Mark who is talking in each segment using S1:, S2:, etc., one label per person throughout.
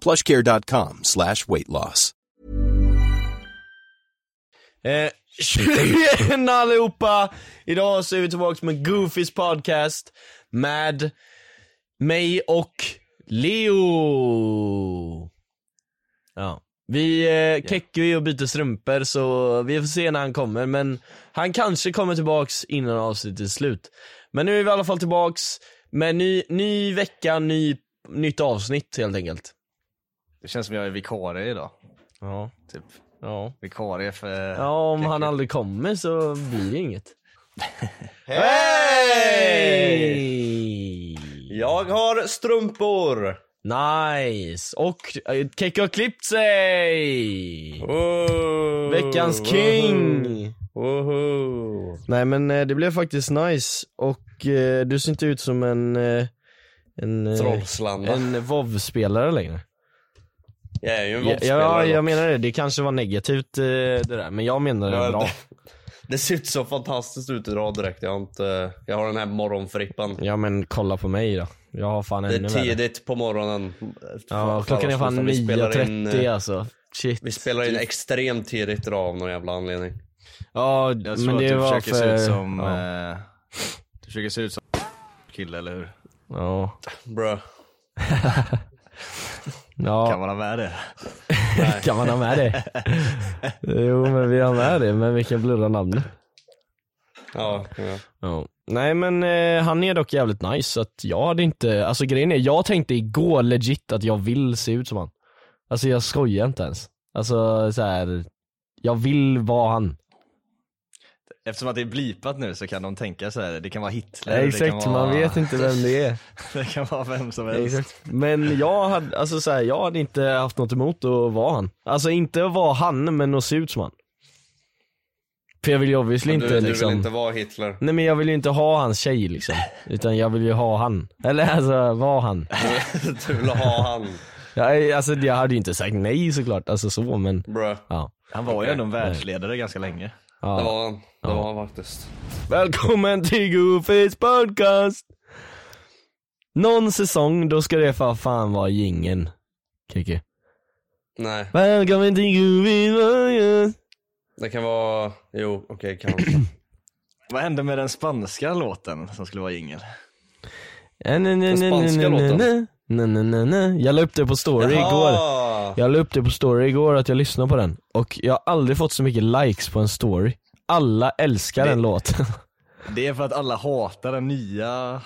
S1: plushcare.com slash weight loss.
S2: Eh, tjena allihopa! Idag så är vi tillbaka med Goofys podcast med mig och Leo. Ja. Vi eh, keckar ju och byter strumpor så vi får se när han kommer men han kanske kommer tillbaks innan avsnittet är slut. Men nu är vi i alla fall tillbaks med ny, ny vecka, ny, nytt avsnitt helt enkelt.
S3: Det känns som jag är vikarie idag.
S2: Ja.
S3: Typ.
S2: Ja.
S3: Vikarie för...
S2: Ja, om han aldrig kommer så blir det inget. Hej!
S4: Jag har strumpor!
S2: Nice! Och äh, Kekko har klippt sig!
S4: Oh.
S2: Veckans king!
S4: Woho.
S2: Nej men eh, det blev faktiskt nice och eh, du ser inte ut som en eh, en, eh,
S4: Trollslanda.
S2: en WoW-spelare längre.
S4: Jag är ju en
S2: Ja, ja, jag menar det, det kanske var negativt eh, det där, men jag menar det
S4: Ja,
S2: bra.
S4: det- Det ser inte så fantastiskt ut idag direkt. Jag har inte, jag har den här morgonfrippan.
S2: Ja men kolla på mig då. Jag har fan
S4: Det
S2: ännu
S4: är
S2: värre.
S4: tidigt på morgonen.
S2: Ja, klockan är fan
S4: som lyssnar. Vi spelar in,
S2: 9.30
S4: eh,
S2: alltså. Shit.
S4: Vi spelar in extremt tidigt idag av någon jävla anledning.
S2: Ja,
S3: Jag tror
S2: men
S3: att
S2: det
S3: du
S2: var
S3: försöker
S2: för...
S3: se ut som...
S2: ja.
S3: Eh, du försöker se ut som kille, eller hur?
S2: ja.
S4: Bruh.
S2: ja.
S3: Kan man ha med det?
S2: Kan man ha med det? jo men vi har med det, men vi kan blurra namnet.
S4: Ja, ja.
S2: Ja. Nej men eh, han är dock jävligt nice så att jag hade inte, alltså grejen är, jag tänkte igår legit att jag vill se ut som han. Alltså jag skojar inte ens. Alltså så här. jag vill vara han.
S3: Eftersom att det är blipat nu så kan de tänka så här. det kan vara Hitler,
S2: Ja,
S3: det
S2: exakt,
S3: kan vara...
S2: man vet inte vem det är.
S3: det kan vara vem som helst.
S2: Exakt. Men jag hade, alltså så här, jag hade inte haft något emot att vara han. Alltså inte att vara han, men att se ut som han. För jag vill ju obviously
S4: Men
S2: inte
S4: du, du
S2: liksom
S4: vill inte vara Hitler?
S2: Nej men jag vill ju inte ha hans tjej liksom. Utan jag vill ju ha han. Eller alltså, vara han.
S4: du vill ha han?
S2: Ja, alltså jag hade ju inte sagt nej såklart, alltså så men ja.
S3: Han var ju ändå en världsledare ganska länge.
S2: Ja.
S4: Det var han. Det
S2: Ja.
S4: var han faktiskt.
S2: Välkommen till Goofys podcast! Någon säsong, då ska det för fan vara gingen. Kiki.
S4: Nej,
S2: Välkommen till Goofys podcast!
S4: det kan vara... Jo, okej kanske.
S3: Vad hände med den spanska låten som skulle vara jingel?
S4: Den spanska låten.
S2: Na, na, na, na. Jag la upp det på story igår.
S4: Jaha!
S2: Jag la upp det på story igår att jag lyssnade på den. Och jag har aldrig fått så mycket likes på en story. Alla älskar
S3: Det-
S2: den låten.
S3: Det är för att alla hatar den nya...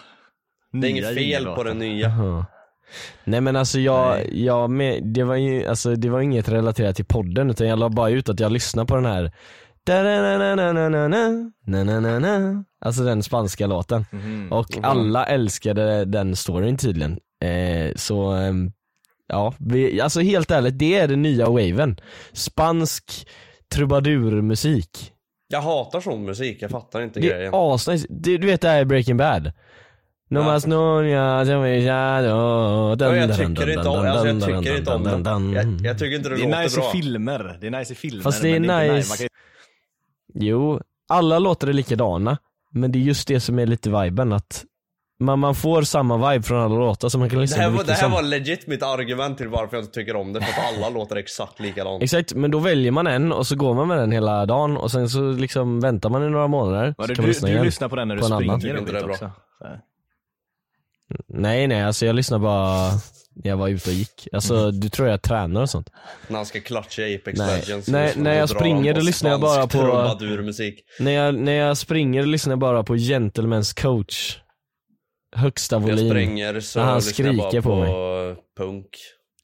S4: Det är inget fel på den nya.
S2: Jaha. Nej men alltså jag,
S3: Nej.
S2: jag med, det var ju, alltså det var inget relaterat till podden utan jag la bara ut att jag lyssnade på den här. Alltså den spanska låten.
S3: Mhm.
S2: Och alla älskade den storyn tydligen. Eh, så ehm, ja, vi, alltså helt ärligt det är den nya waven. Spansk trubadurmusik.
S4: Jag hatar sån musik, jag fattar inte
S2: Det
S4: grejen.
S2: är asnice. Du, du vet det här i Breaking Bad? No
S4: Ja.
S2: mas är shadow.
S4: Ja, jag tycker inte om, alltså, jag tycker inte om den. Jag, jag tycker inte det,
S3: Det är
S4: låter
S3: nice
S4: bra.
S3: i filmer, det är nice i filmer
S2: Fast det är nice.
S3: Man kan,
S2: Jo, alla låtar är likadana. Men det är just det som är lite viben att man, man får samma vibe från alla låtar så man kan
S4: Det
S2: lyssna
S4: här,
S2: på
S4: var, det här var legit mitt argument till varför jag inte tycker om det, för att alla låter exakt likadant.
S2: Exakt, men då väljer man en och så går man med den hela dagen och sen så liksom väntar man i några månader.
S3: Var
S2: så
S3: det,
S2: kan man
S3: du,
S2: lyssna
S3: du
S2: igen.
S3: lyssnar på den när du
S2: annan.
S3: springer
S4: inte det är bra.
S3: också.
S2: Nej nej, alltså jag lyssnar bara när jag var ute och gick. Alltså du tror jag tränar och sånt?
S4: När han ska clutcha i Apex
S2: Nej.
S4: Legends.
S2: Nej,
S4: så
S2: när jag springer, då lyssnar jag bara på-. När jag, när jag springer lyssnar jag bara på Gentlemen's coach. Högsta
S4: När jag
S2: volym.
S4: springer så
S2: När han
S4: jag bara
S2: skriker
S4: på,
S2: på
S4: punk.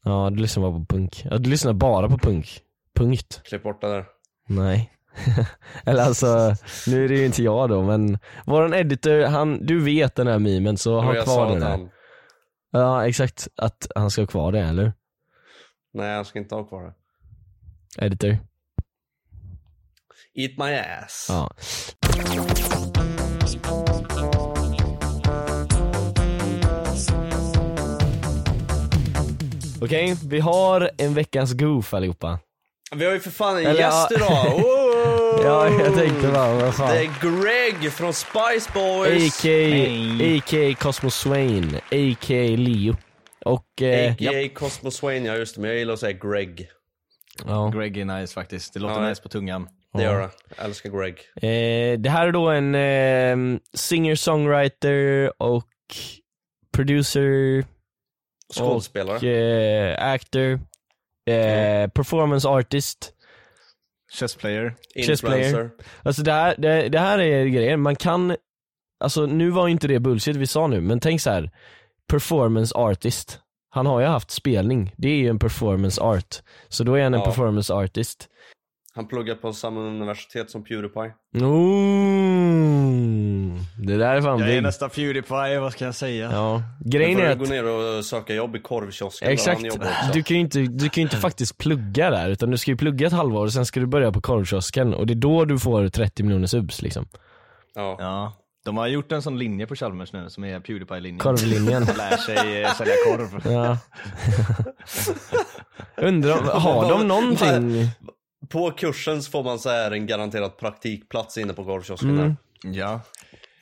S2: Ja, du lyssnar bara på punk. Ja, du lyssnar bara på punk. Punkt.
S4: Klipp bort det där.
S2: Nej. Eller alltså, nu är det ju inte jag då men våran editor, han, du vet den här memen så ha kvar den där.
S4: han,
S2: Ja exakt, att han ska ha kvar det eller?
S4: nej jag ska inte ha kvar det.
S2: Editor.
S4: Eat my ass.
S2: Ja. Okej, vi har en veckans goof allihopa.
S4: Vi har ju för fan en
S2: Eller,
S4: gäst
S2: ja.
S4: idag! Wow!
S2: Ja, jag tänkte bara, vad fan.
S4: Det är Greg från Spice Boys!
S2: A.k. A.k. Cosmo Swain, A.k. Leo. Och, eh,
S4: A.k.a. Cosmo Swain, ja just det, men jag gillar att säga Greg.
S2: ja.
S3: Greg är nice faktiskt, det låter
S4: Ja.
S3: nice på tungan.
S4: Det gör det. Jag älskar Greg.
S2: Eh, det här är då en eh, singer-songwriter och producer
S4: Skådespelare.
S2: och eh, actor, eh, performance artist.
S3: Chess player.
S2: chess player.
S4: Influencer.
S2: Alltså det här, det, det här är grejen, man kan, alltså nu var inte det bullshit vi sa nu, men tänk så här. performance artist. Han har ju haft spelning, det är ju en performance art. Så då är han en
S4: Ja.
S2: performance artist.
S4: Han pluggar på samma universitet som Pewdiepie.
S2: Ooh, det där är fan
S3: Jag är
S2: big.
S3: nästa Pewdiepie, vad ska jag säga?
S2: Ja, grejen är
S4: du
S2: att
S4: gå ner och söka jobb i korvkiosken
S2: Exakt,
S4: där han jobbar också.
S2: du kan ju inte, du kan ju inte faktiskt plugga där utan du ska ju plugga ett halvår och sen ska du börja på korvkiosken och det är då du får 30 miljoner subs liksom.
S4: Ja.
S3: Ja. De har gjort en sån linje på Chalmers nu som är Pewdiepie-linjen.
S2: Korvlinjen.
S3: Man lär sig eh, sälja korv.
S2: Ja. Undrar, har de någonting?
S4: På kursen så får man så här en garanterad praktikplats inne på korvkiosken
S2: Mm.
S3: Ja.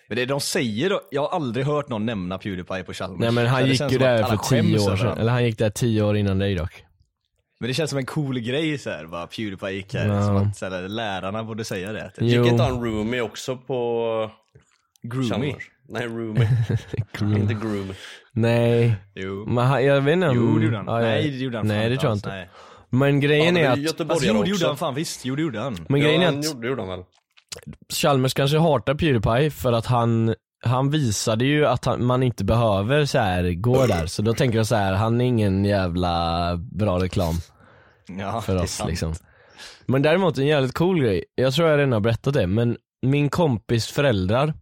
S3: Men det de säger då, jag har aldrig hört någon nämna Pewdiepie på Chalmers.
S2: Nej men han
S3: Det
S2: gick
S3: känns
S2: ju där för 10
S3: skäms
S2: år sedan, eller han gick där 10 år innan dig dock.
S3: Men det känns som en cool grej så här, bara Pewdiepie gick här,
S2: Ja.
S3: som att så här, lärarna borde säga det. Typ.
S4: Gick inte han roomie också på
S3: Groomy.
S4: Chalmers? Nej, roomie. inte groomie.
S2: Nej,
S3: Jo.
S2: men han, jag vet inte om...
S3: Jo det gjorde han.
S2: Ja, jag-
S3: Nej det gjorde han
S2: Nej det tror jag inte.
S3: Nej.
S2: Men grejen
S4: Ja,
S2: är att,
S3: Fast jo det gjorde han fan visst, jo det gjorde han.
S2: men grejen
S4: ja,
S2: är
S4: han
S2: att
S4: gjorde, gjorde han väl?
S2: Chalmers kanske hatar Pewdiepie för att han han visade ju att han, man inte behöver så här gå där, så då tänker jag så här, han är ingen jävla bra reklam
S3: Ja,
S2: för
S3: det är
S2: oss
S3: sant.
S2: liksom. Men däremot en jävligt cool grej, jag tror jag redan har berättat det, men min kompis föräldrar,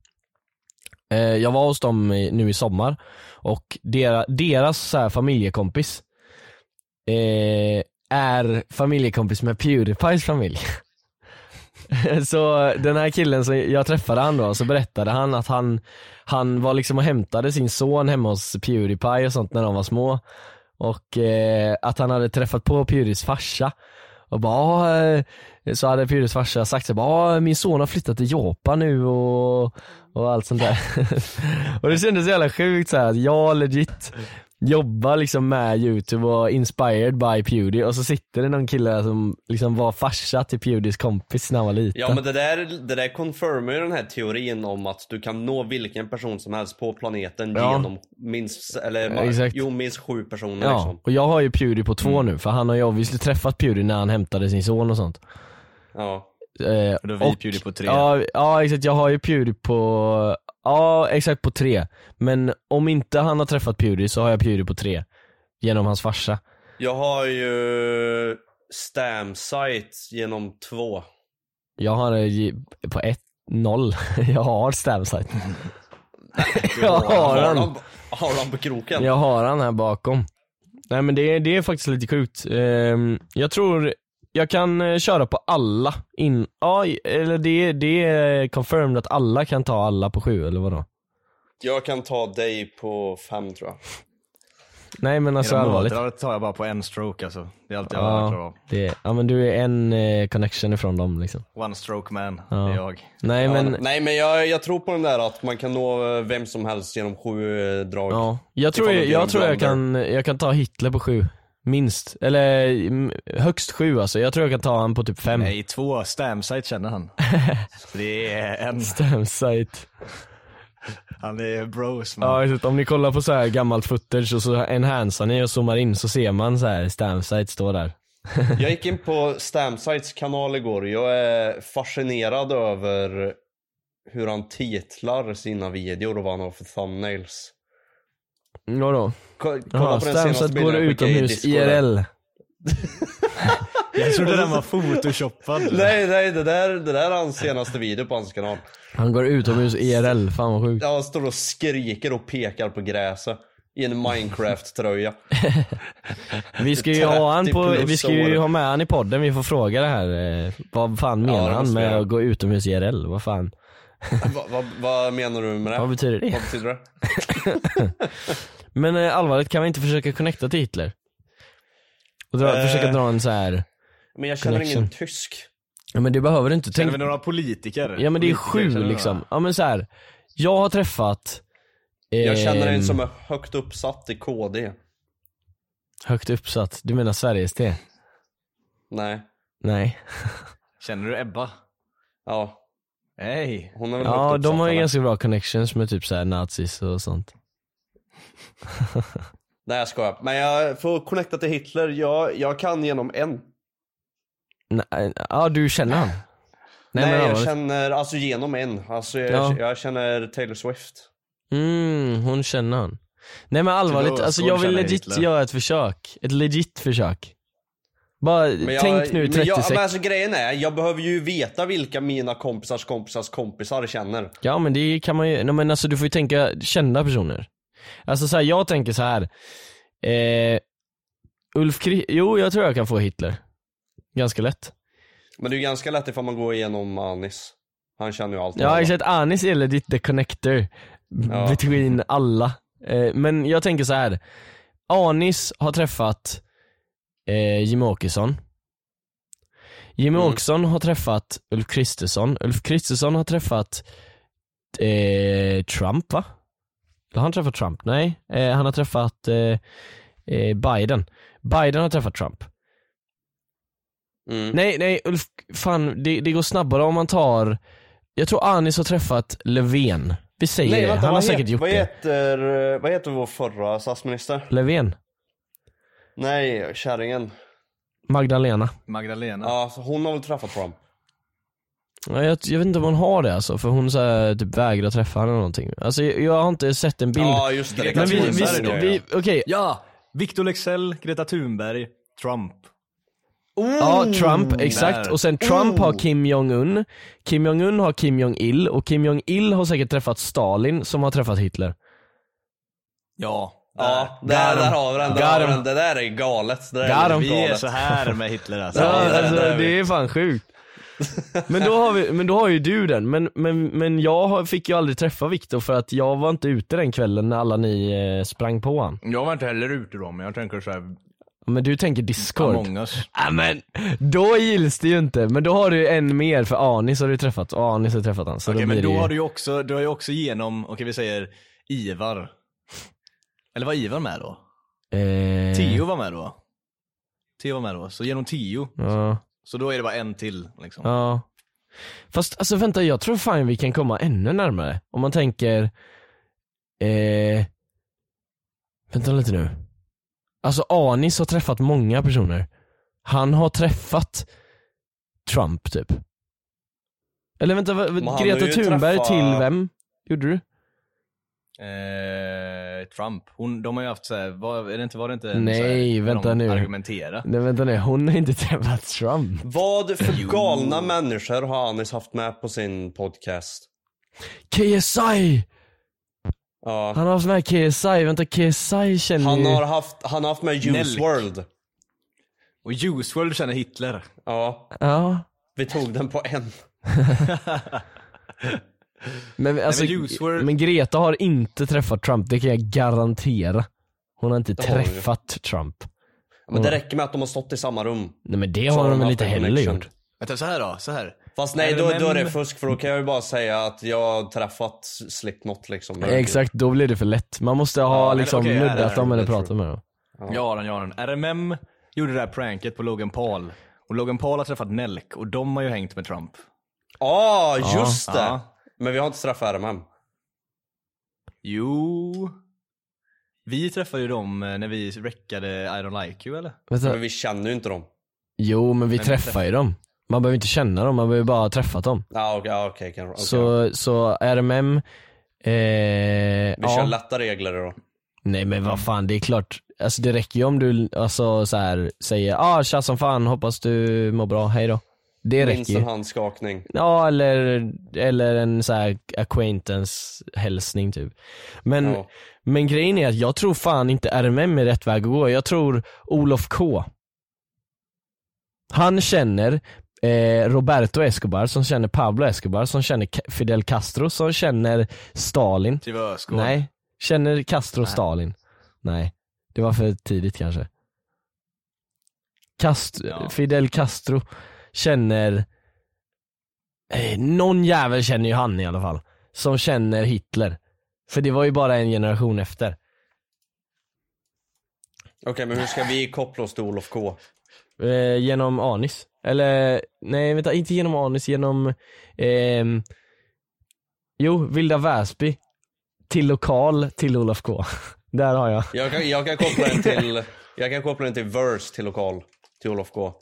S2: eh, jag var hos dem i, nu i sommar och deras, deras så här, familjekompis eh, är familjekompis med Pewdiepies familj. så den här killen, som jag träffade han då, så berättade han att han, han var liksom och hämtade sin son hemma hos Pewdiepie och sånt när de var små. Och eh, att han hade träffat på Pewdies farsa. Och bara, eh, så hade Pewdies farsa sagt så bara, min son har flyttat till Japan nu och, och allt sånt där. och det kändes så jävla sjukt så här, att jag legit jobbar liksom med youtube och inspired by Pewdie och så sitter det någon kille som liksom var farsa till Pewdies kompis när han var liten.
S4: Ja men det där, det där confirmar ju den här teorin om att du kan nå vilken person som helst på planeten
S2: Ja.
S4: genom minst, eller
S2: Ja, exakt.
S4: jo minst sju personer
S2: Ja,
S4: liksom.
S2: och jag har ju Pewdie på två nu för han har ju obviously träffat Pewdie när han hämtade sin son och sånt.
S4: Ja.
S2: Eh,
S3: Och då har vi Pewdie på tre.
S2: Ja, ja exakt, jag har ju Pewdie på, ja exakt på tre. Men om inte han har träffat Pewdie så har jag Pewdie på tre. Genom hans farsa.
S4: Jag har ju Stamsite genom två.
S2: Jag har ju på ett, noll. Jag har Stamsite. Jag har
S4: han, har han på kroken?
S2: Jag har han här bakom. Nej men det, det är faktiskt lite sjukt. Ehm, jag tror jag kan eh, köra på alla in, ja eller det, det är confirmed att alla kan ta alla på sju eller vadå?
S4: Jag kan ta dig på fem tror jag.
S2: Nej men alltså allvarligt.
S3: mödrar tar jag bara på en stroke alltså. Det är allt jag klarar
S2: Ja,
S3: av.
S2: det, ja men du är en eh, connection ifrån dem liksom.
S3: One stroke man,
S2: Ja.
S3: det är jag.
S2: Nej
S4: Ja,
S2: men,
S4: Nej men jag, jag tror på den där att man kan nå eh, vem som helst genom sju eh, drag.
S2: ja. Jag tror, jag, jag, tror jag, kan, jag kan ta Hitler på sju. Minst. Eller mm, högst sju alltså. Jag tror jag kan ta han på typ fem.
S3: Nej, två stamsite känner han. Det är en,
S2: Stamsite.
S3: han är bros man.
S2: Ja exakt, om ni kollar på så här gammalt footage och så enhancear ni och zoomar in så ser man så här Stamsite står där.
S4: Jag gick in på Stamsites kanal igår jag är fascinerad över hur han titlar sina videor och vad han har för thumbnails.
S2: Vadå?
S4: Ko- Kolla
S2: Jaha,
S4: på den senaste
S2: Stamsite
S4: bilden
S2: går
S4: jag
S2: utomhus. IRL.
S3: Jag trodde den var photoshoppad.
S4: Nej nej det där, det där är hans senaste video på hans kanal.
S2: Han går utomhus IRL, fan vad sjukt.
S4: Han står och skriker och pekar på gräset. I en Minecraft-tröja.
S2: Vi ska ju ha han
S4: 30
S2: på, vi ska ju ha med han i podden, vi får fråga det här. eh, Vad fan
S4: Ja,
S2: menar
S4: det
S2: han med att gå utomhus IRL? Vad fan?
S4: Va, va, vad menar du med det?
S2: Vad betyder det?
S4: Vad betyder det?
S2: Men eh, allvarligt, kan vi inte försöka connecta till Hitler? Och dra,
S4: Eh.
S2: försöka dra en så här.
S4: Men jag känner
S2: Connection.
S4: ingen tysk.
S2: ja men det behöver du inte.
S3: Känner
S2: Tänk,
S3: vi några politiker?
S2: ja men det är
S3: Politiker,
S2: sju
S3: känner
S2: liksom. Ja men så här. jag har träffat
S4: Jag känner
S2: ehm,
S4: en som är högt uppsatt i KD.
S2: Högt uppsatt, du menar Sveriges T?
S4: Nej.
S2: Nej.
S3: Känner du Ebba?
S4: Ja.
S3: Hej.
S4: Hon är väl
S2: Ja de har ju ganska bra connections med typ så här nazis och sånt.
S4: Nej jag skojar. Men jag får connecta till Hitler. Jag, jag kan genom en.
S2: Nej, ja du känner han?
S4: Nej,
S2: men
S4: jag
S2: allvarligt.
S4: känner, alltså genom en. Alltså jag,
S2: Ja.
S4: jag känner Taylor Swift.
S2: Mm, hon känner han. Nej men allvarligt,
S3: Tyvärr,
S2: alltså jag vill legit
S3: Hitler.
S2: göra ett försök. Ett legit försök. Bara
S4: jag,
S2: tänk nu i
S4: men
S2: 30
S4: jag, men alltså grejen är, jag behöver ju veta vilka mina kompisars kompisars kompisar känner.
S2: Ja men det kan man ju, men alltså du får ju tänka kända personer. Alltså så här, jag tänker så här. Eh, Ulf Kri- jo jag tror jag kan få Hitler. Ganska lätt.
S4: Men det är ju ganska lätt ifall man går igenom Anis. Han känner ju alltid
S2: Ja exakt, Anis är legit the connector.
S4: Ja.
S2: Between alla. Eh, men jag tänker så här. Anis har träffat eh, Jimmie Åkesson. Jimmie
S4: Mm.
S2: Åkesson har träffat Ulf Kristersson. Ulf Kristersson har träffat eh, Trump va? Har han träffat Trump? Nej, eh, han har träffat eh, eh, Biden. Biden har träffat Trump.
S4: Mm.
S2: Nej, nej Ulf, fan det, det går snabbare om man tar, jag tror Anis har träffat Löfven. Vi säger
S4: Nej
S2: det,
S4: vänta,
S2: han har
S4: vad,
S2: säkert gjort
S4: vad,
S2: det.
S4: heter, vad heter vår förra statsminister?
S2: Löfven.
S4: Nej, kärringen.
S2: Magdalena.
S3: Magdalena.
S4: Ja, så hon har väl träffat Trump?
S2: Ja, jag, jag vet inte om hon har det alltså, för hon så här, typ vägrar träffa honom eller någonting. Alltså jag, jag har inte sett en bild.
S4: Ja just det, det
S2: men vi, vi,
S4: det
S2: vi,
S4: ja.
S2: okej,
S3: Ja! Victor Lexell, Greta Thunberg, Trump.
S2: ja Trump, exakt.
S3: där.
S2: Och sen Trump har
S4: Oh.
S2: Kim Jong-Un, Kim Jong-Un har Kim Jong-Il och Kim Jong-Il har säkert träffat Stalin som har träffat Hitler.
S3: Ja.
S4: Ja,
S3: där.
S4: där, har vi den, där har vi den. Det där är galet. Det där är.
S3: Vi är
S4: galet.
S3: så här med Hitler alltså.
S2: Ja,
S4: det är
S2: alltså,
S4: det.
S2: är fan sjukt. Men då har, vi, men då har ju du den, men, men, men jag fick ju aldrig träffa Viktor för att jag var inte ute den kvällen när alla ni eh, sprang på han.
S3: Jag var inte heller ute då, men jag tänker så här,
S2: Men du tänker Discord?
S3: Among us.
S2: Ja men, då gills det ju inte, men då har du en mer för Anis har du träffat, och Anis har träffat han. Så
S3: Okej
S2: då
S3: men då
S2: ju...
S3: har du ju också, du har ju också genom, okej vi säger Ivar. Eller var Ivar med då?
S2: eh,
S3: Tio var med då? Tio var med då, så genom tio.
S2: Ja,
S3: Så då är det bara en till liksom.
S2: ja. Fast alltså vänta, jag tror fan vi kan komma ännu närmare. Om man tänker, eh, vänta lite nu. Alltså Anis har träffat många personer. Han har träffat Trump typ. Eller vänta, Greta Thunberg
S4: träffat-
S2: till vem? Gjorde du?
S3: Eh, Trump, hon, de har ju haft såhär, var, är det inte, var det inte en
S2: Nej,
S3: så
S2: vänta
S3: de
S2: nu.
S3: Argumentera.
S2: Nej vänta nu, hon har inte träffat Trump.
S4: Vad för galna människor har Anis haft med på sin podcast?
S2: KSI!
S4: Ja.
S2: Han har haft med KSI, vänta KSI känner
S4: Han
S2: ju...
S4: har haft, han har haft med Juice. WRLD.
S3: Och Juice WRLD känner Hitler.
S4: Ja,
S2: Ja.
S4: vi tog den på en.
S2: Men, alltså,
S3: men use word-
S2: men Greta har inte träffat Trump, det kan jag garantera. Hon har inte
S4: Det hon
S2: träffat Trump.
S4: Men det räcker med att de har stått i samma rum.
S2: Nej men det
S4: Så
S2: har de väl inte heller gjort.
S3: Vänta, så här då, så här.
S4: Fast nej, då, då är det fusk för då kan jag ju bara säga att jag har träffat Slipknot liksom.
S2: Exakt, då blir det för lätt. Man måste ha
S3: men
S2: liksom
S3: okej,
S2: nuddat dem eller pratat med dem.
S3: Jag har den, jag har den. RMM gjorde det där pranket på Logan Paul. Och Logan Paul har träffat Nelk och de har ju hängt med Trump.
S4: Ah, just det!
S3: Ja.
S4: Men vi har inte träffat RMM.
S3: Jo. Vi träffade ju dem eh, när vi räckade I don't like you eller?
S2: Vänta.
S4: Men vi känner ju inte dem.
S2: Jo men vi
S3: Men vi
S2: träffar ju dem. Man behöver inte känna dem, man behöver bara ha träffat dem.
S4: Ah, okej, ah, okej, kanske. okej.
S2: Så, så RMM, eh,
S4: Vi
S2: ja.
S4: kör lätta regler då.
S2: Nej men vad fan, det är klart. Alltså det räcker ju om du alltså, så här, säger ah tja som fan, hoppas du mår bra, hej Det
S4: Minst
S2: räcker
S4: en
S2: ju.
S4: handskakning.
S2: Ja eller, eller en så här acquaintance hälsning typ. Men,
S4: Ja.
S2: men grejen är att jag tror fan inte RMM är rätt väg att gå. Jag tror Olof K. Han känner eh, Roberto Escobar som känner Pablo Escobar som känner Fidel Castro som känner Stalin. Nej, känner Castro
S3: Nej.
S2: Stalin? Nej, det var för tidigt kanske. Cast-
S3: Ja.
S2: Fidel Castro känner, eh, någon jävel känner ju han i alla fall, som känner Hitler. För det var ju bara en generation efter.
S4: Okej, men hur ska vi koppla oss till Olof K?
S2: Eh, genom Anis. Eller, nej vänta, inte genom Anis, genom, ehm, jo, Vilda Väsby. Till lokal, till Olof K. Där har jag.
S4: Jag kan, jag kan koppla den till, jag kan koppla den till Verse till lokal. Till Olof K.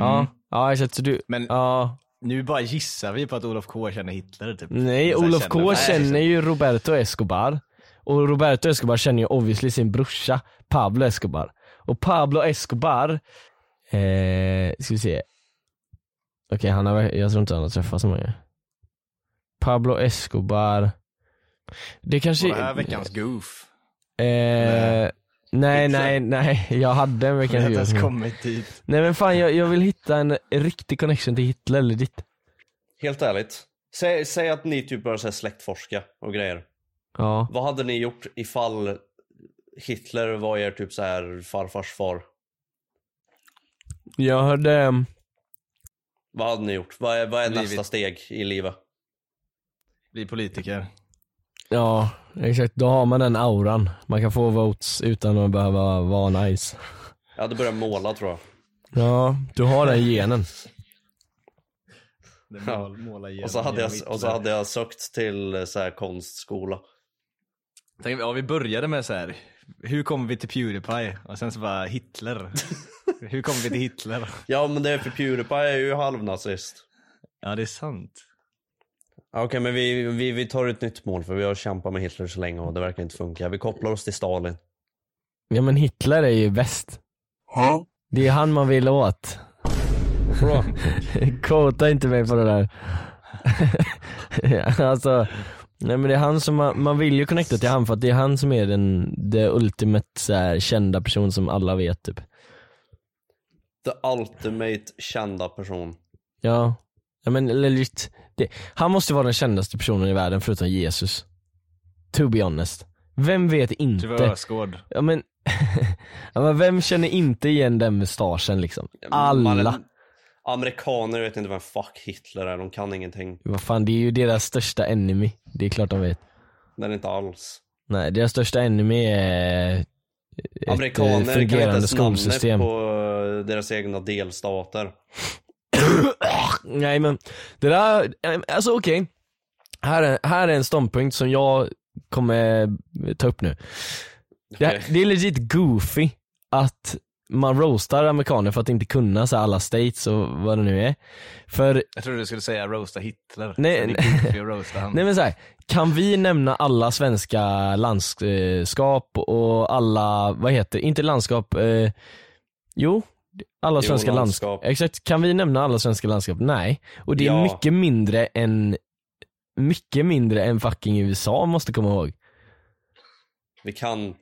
S2: Ja, ja exakt. Så du,
S3: Men-
S2: ja.
S3: Nu bara gissar vi på att Olof K känner Hitler typ.
S2: Nej, Olof K
S3: Nej,
S2: känner ju Roberto Escobar. Och Roberto Escobar känner ju obviously sin brorsa Pablo Escobar. Och Pablo Escobar, eh, ska vi se. Okej, han har, jag tror inte han har träffat så många. Pablo Escobar. Det kanske...
S3: Var det här veckans goof?
S2: Eh, nej, nej, nej. Jag hade en
S3: Vi
S2: veckans
S3: har inte ens kommit dit.
S2: Nej men fan, jag, jag vill hitta en riktig connection till Hitler eller ditt.
S4: Helt ärligt. Säg, säg att ni typ börjar så här släktforska och grejer.
S2: Ja.
S4: Vad hade ni gjort ifall Hitler var er typ så här farfars far?
S2: Jag hörde... ehm,
S4: Vad hade ni gjort? Vad är, vad är
S3: Blivit-
S4: nästa steg i livet?
S3: Bli politiker.
S2: Ja, exakt. Då har man den auran. Man kan få votes utan att behöva vara nice.
S4: Jag hade börjat måla tror jag.
S2: Ja, du har den genen.
S4: Ja. Och så, hade jag, och så hade jag sökt till eh, så här konstskola.
S3: Tänk, ja, vi började med så här. hur kommer vi till Pewdiepie? Och sen så bara Hitler. hur kommer vi till Hitler?
S4: Ja men det är för Pewdiepie är ju halvnazist.
S3: Ja det är sant.
S4: Ja, Okej men vi, vi, vi tar ett nytt mål för vi har kämpat med Hitler så länge och det verkar inte funka. Vi kopplar oss till Stalin.
S2: Ja men Hitler är ju bäst. Det är han man vill åt.
S4: Bra.
S2: Quota inte mig på det där. alltså, nej men det är han som man, man vill ju connecta till han för att det är han som är den, det ultimate så här, kända person som alla vet typ.
S4: The ultimate kända person.
S2: Ja, ja men legit. Det, han måste vara den kändaste personen i världen förutom Jesus. To be honest. Vem vet inte?
S3: Ösgård.
S2: Ja men, ja, men vem känner inte igen den mustaschen liksom? Alla.
S4: Man- amerikaner vet inte vem fuck Hitler är, de kan ingenting.
S2: Vad fan, det är ju deras största enemy. Det är klart de vet.
S4: Det är inte alls.
S2: Nej, deras största enemy är ett eh,
S4: Amerikaner kan inte
S2: fungerande
S4: ens
S2: skolsystem.
S4: på eh, deras egna delstater.
S2: Nej men, det där, eh, alltså okej. Här, är, här är en ståndpunkt som jag kommer ta upp nu. Det, det är legit goofy att man roastar amerikaner för att inte kunna så alla states och vad det nu är. För
S3: Jag trodde du skulle säga roasta Hitler.
S2: Nej,
S3: roasta.
S2: Nej men så här, kan vi nämna alla svenska landskap och alla, vad heter inte landskap, eh, jo, alla svenska
S4: landskap.
S2: Exakt, kan vi nämna alla svenska landskap? Nej. Och det är
S4: Ja.
S2: mycket mindre än, mycket mindre än fucking USA måste komma ihåg.
S4: Vi kan,